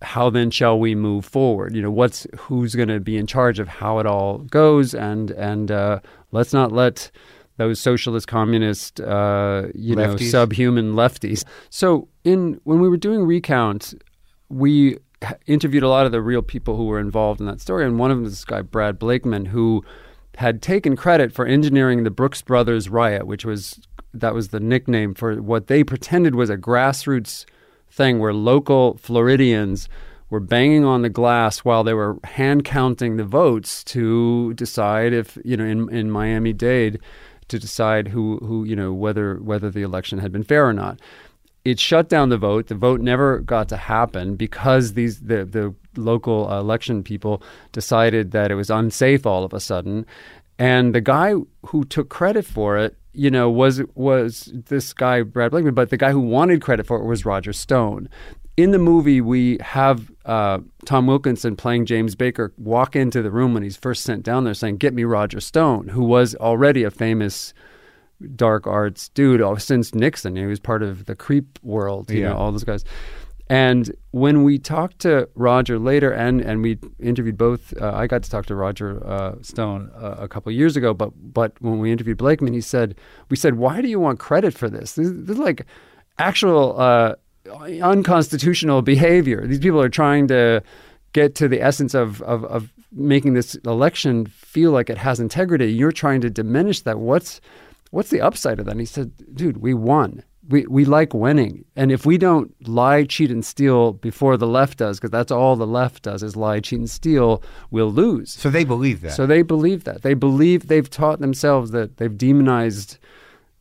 how then shall we move forward? You know what's who's going to be in charge of how it all goes? And and uh, let's not let those socialist communist uh, you know subhuman lefties. So in when we were doing recount we interviewed a lot of the real people who were involved in that story, and one of them is this guy Brad Blakeman, who had taken credit for engineering the Brooks Brothers riot, which was that was the nickname for what they pretended was a grassroots thing where local Floridians were banging on the glass while they were hand counting the votes to decide if you know in in Miami Dade to decide who who you know whether whether the election had been fair or not it shut down the vote. The vote never got to happen because these the the local election people decided that it was unsafe all of a sudden. And the guy who took credit for it, you know, was was this guy Brad Blakeman, but the guy who wanted credit for it was Roger Stone. In the movie, we have uh, Tom Wilkinson playing James Baker walk into the room when he's first sent down there, saying, "Get me Roger Stone," who was already a famous dark arts dude oh, since Nixon. He was part of the creep world, you Yeah. know, all those guys. And when we talked to Roger later, and and we interviewed both, uh, I got to talk to Roger uh, Stone uh, a couple years ago. But but when we interviewed Blakeman, he said, we said, why do you want credit for this? This, this is like actual uh, unconstitutional behavior. These people are trying to get to the essence of, of of making this election feel like it has integrity. You're trying to diminish that. What's what's the upside of that? And he said, dude, we won. We, we like winning. And if we don't lie, cheat, and steal before the left does, because that's all the left does is lie, cheat, and steal, we'll lose. So they believe that. So they believe that. They believe they've taught themselves that they've demonized,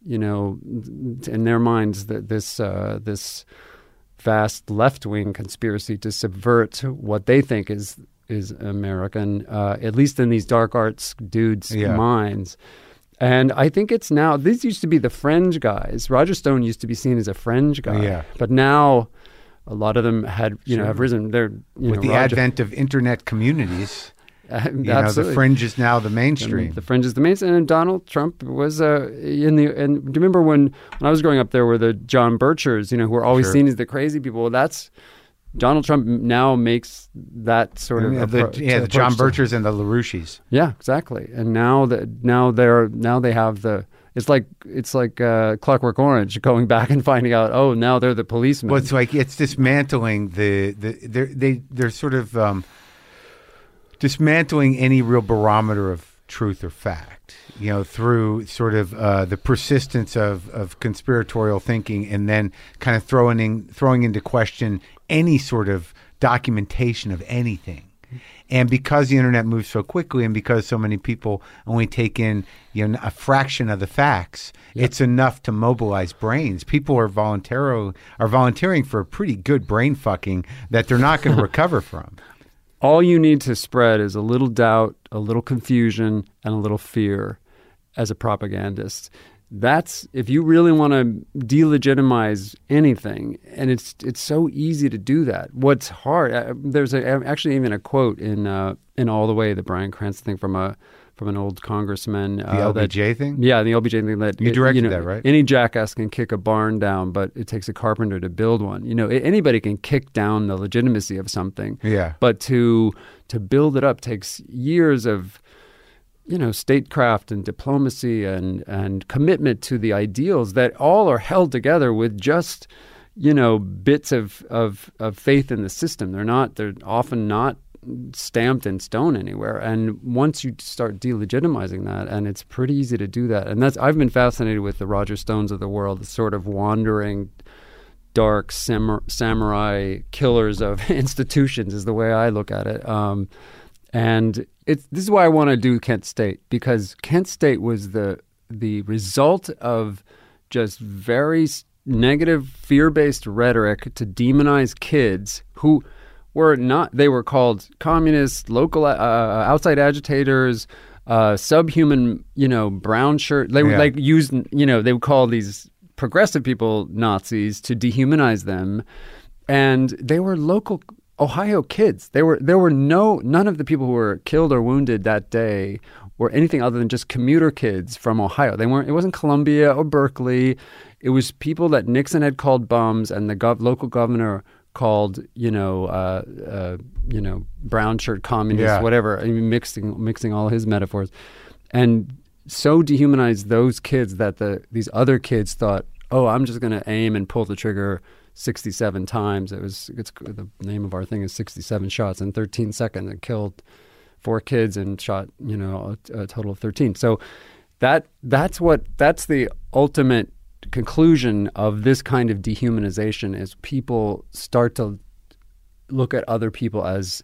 you know, in their minds that this uh, this vast left wing conspiracy to subvert what they think is is American, uh, at least in these dark arts dudes' Yeah. minds. And I think it's now. These used to be the fringe guys. Roger Stone used to be seen as a fringe guy. Yeah. But now, a lot of them had you know have risen. They're you With know the Roger, advent of internet communities, you know, the fringe is now the And mainstream. The fringe is the mainstream. And Donald Trump was uh, in the. And do you remember when when I was growing up, there were the John Birchers, you know, who were always Sure. seen as the crazy people. Well, that's Donald Trump now makes that sort of Yeah, the, yeah, the John Birchers and the LaRouches. Yeah, exactly. And now that now they're now they have the. It's like it's like uh, Clockwork Orange, going back and finding out. Oh, now they're the policemen. Well, it's like it's dismantling the the they're, they they're sort of um, dismantling any real barometer of truth or fact. You know, through sort of uh, the persistence of, of conspiratorial thinking, and then kind of throwing in, throwing into question any sort of documentation of anything. And because the internet moves so quickly, and because so many people only take in you know a fraction of the facts, it's enough to mobilize brains. People are voluntarily are volunteering for a pretty good brain fucking that they're not going to recover from. all you need to spread is a little doubt, a little confusion, and a little fear as a propagandist. That's if you really want to delegitimize anything, and it's it's so easy to do that. What's hard? Uh, there's a, actually even a quote in uh, in All the Way, the Bryan Cranston thing from a from an old congressman. The uh, that- LBJ thing. yeah, the LBJ thing that You it- directed know, that, right? Any jackass can kick a barn down, but it takes a carpenter to build one. You know, anybody can kick down the legitimacy of something. Yeah. But to to build it up takes years of you know statecraft and diplomacy and and commitment to the ideals that all are held together with just you know bits of of of faith in the system. They're not. They're often not stamped in stone anywhere. And once you start delegitimizing that, and it's pretty easy to do that. And that's I've been fascinated with the Roger Stones of the world, the sort of wandering dark samurai killers of institutions is the way I look at it. Um, and it's this is why I want to do Kent State because Kent State was the the result of just very negative fear-based rhetoric to demonize kids who were not they were called communists, local uh, outside agitators, uh, subhuman, you know, brown shirt. They would Yeah. like use, you know, they would call these progressive people Nazis to dehumanize them, and they were local Ohio kids. They were there were no none of the people who were killed or wounded that day were anything other than just commuter kids from Ohio. They weren't. It wasn't Columbia or Berkeley. It was people that Nixon had called bums, and the gov- local governor called, you know, uh, uh, you know, brown shirt communists, Yeah. whatever. I mean, mixing mixing all his metaphors, and so dehumanized those kids that the these other kids thought, oh, I'm just going to aim and pull the trigger 67 times. It was it's the name of our thing is 67 shots in 13 seconds. It killed four kids and shot you know a, a total of 13. So that that's what that's the ultimate conclusion of this kind of dehumanization is people start to look at other people as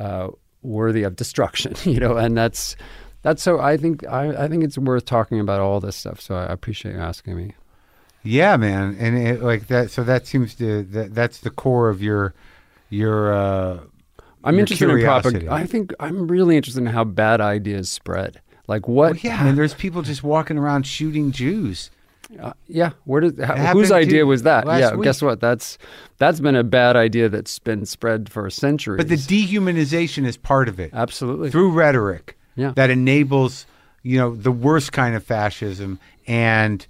uh, worthy of destruction, you know, and that's that's so. I think I, I think it's worth talking about all this stuff. So I appreciate you asking me. Yeah, man, and it, like that. So that seems to that that's the core of your your. uh I'm your interested in curiosity. propaganda. I think I'm really interested in how bad ideas spread. Like what? Well, yeah, man. There's people just walking around shooting Jews. Uh, yeah, where did how, whose idea was that? Yeah, week. guess what? That's that's been a bad idea that's been spread for centuries. But the dehumanization is part of it absolutely through rhetoric Yeah. that enables you know the worst kind of fascism and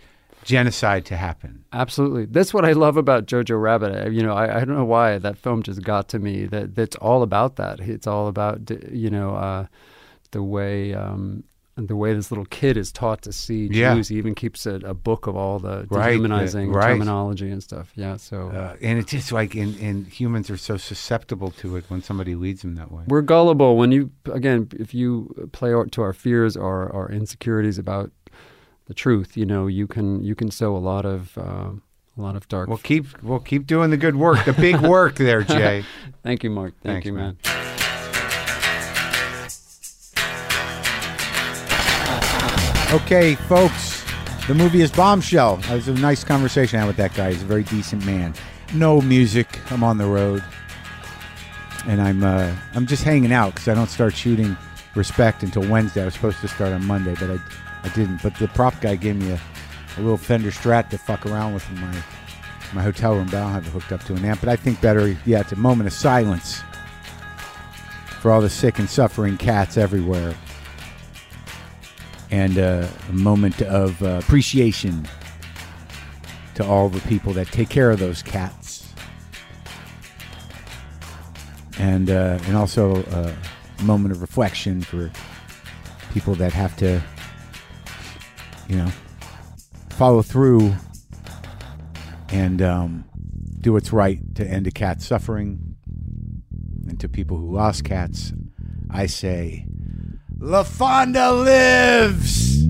genocide to happen. Absolutely. That's what I love about Jojo Rabbit. You know, I, I don't know why that film just got to me. That that's all about that. It's all about you know uh, the way um, the way this little kid is taught to see Yeah. Jews. He even keeps a, a book of all the Right, dehumanizing right. terminology and stuff. Yeah. So Uh, and it's just like, and, and humans are so susceptible to it when somebody leads them that way. we're gullible when you again if you play to our fears or our insecurities about the truth you know you can you can sow a lot of uh, a lot of dark. We'll keep we'll keep doing the good work, the big work there, Jay. Thank you, Marc. Thank Thanks, you, man. man. Okay, folks, the movie is Bombshell. It was a nice conversation I had with that guy. He's a very decent man. No music. I'm on the road, and I'm uh, I'm just hanging out because I don't start shooting Respect until Wednesday. I was supposed to start on Monday, but I I didn't. But the prop guy gave me a, a little Fender Strat to fuck around with in my my hotel room, but I don't have it hooked up to an amp. But I think better, yeah, it's a moment of silence for all the sick and suffering cats everywhere and uh, a moment of uh, appreciation to all the people that take care of those cats, and uh, and also uh, a moment of reflection for people that have to, you know, follow through and um, do what's right to end a cat's suffering, and to people who lost cats, I say. La Fonda lives!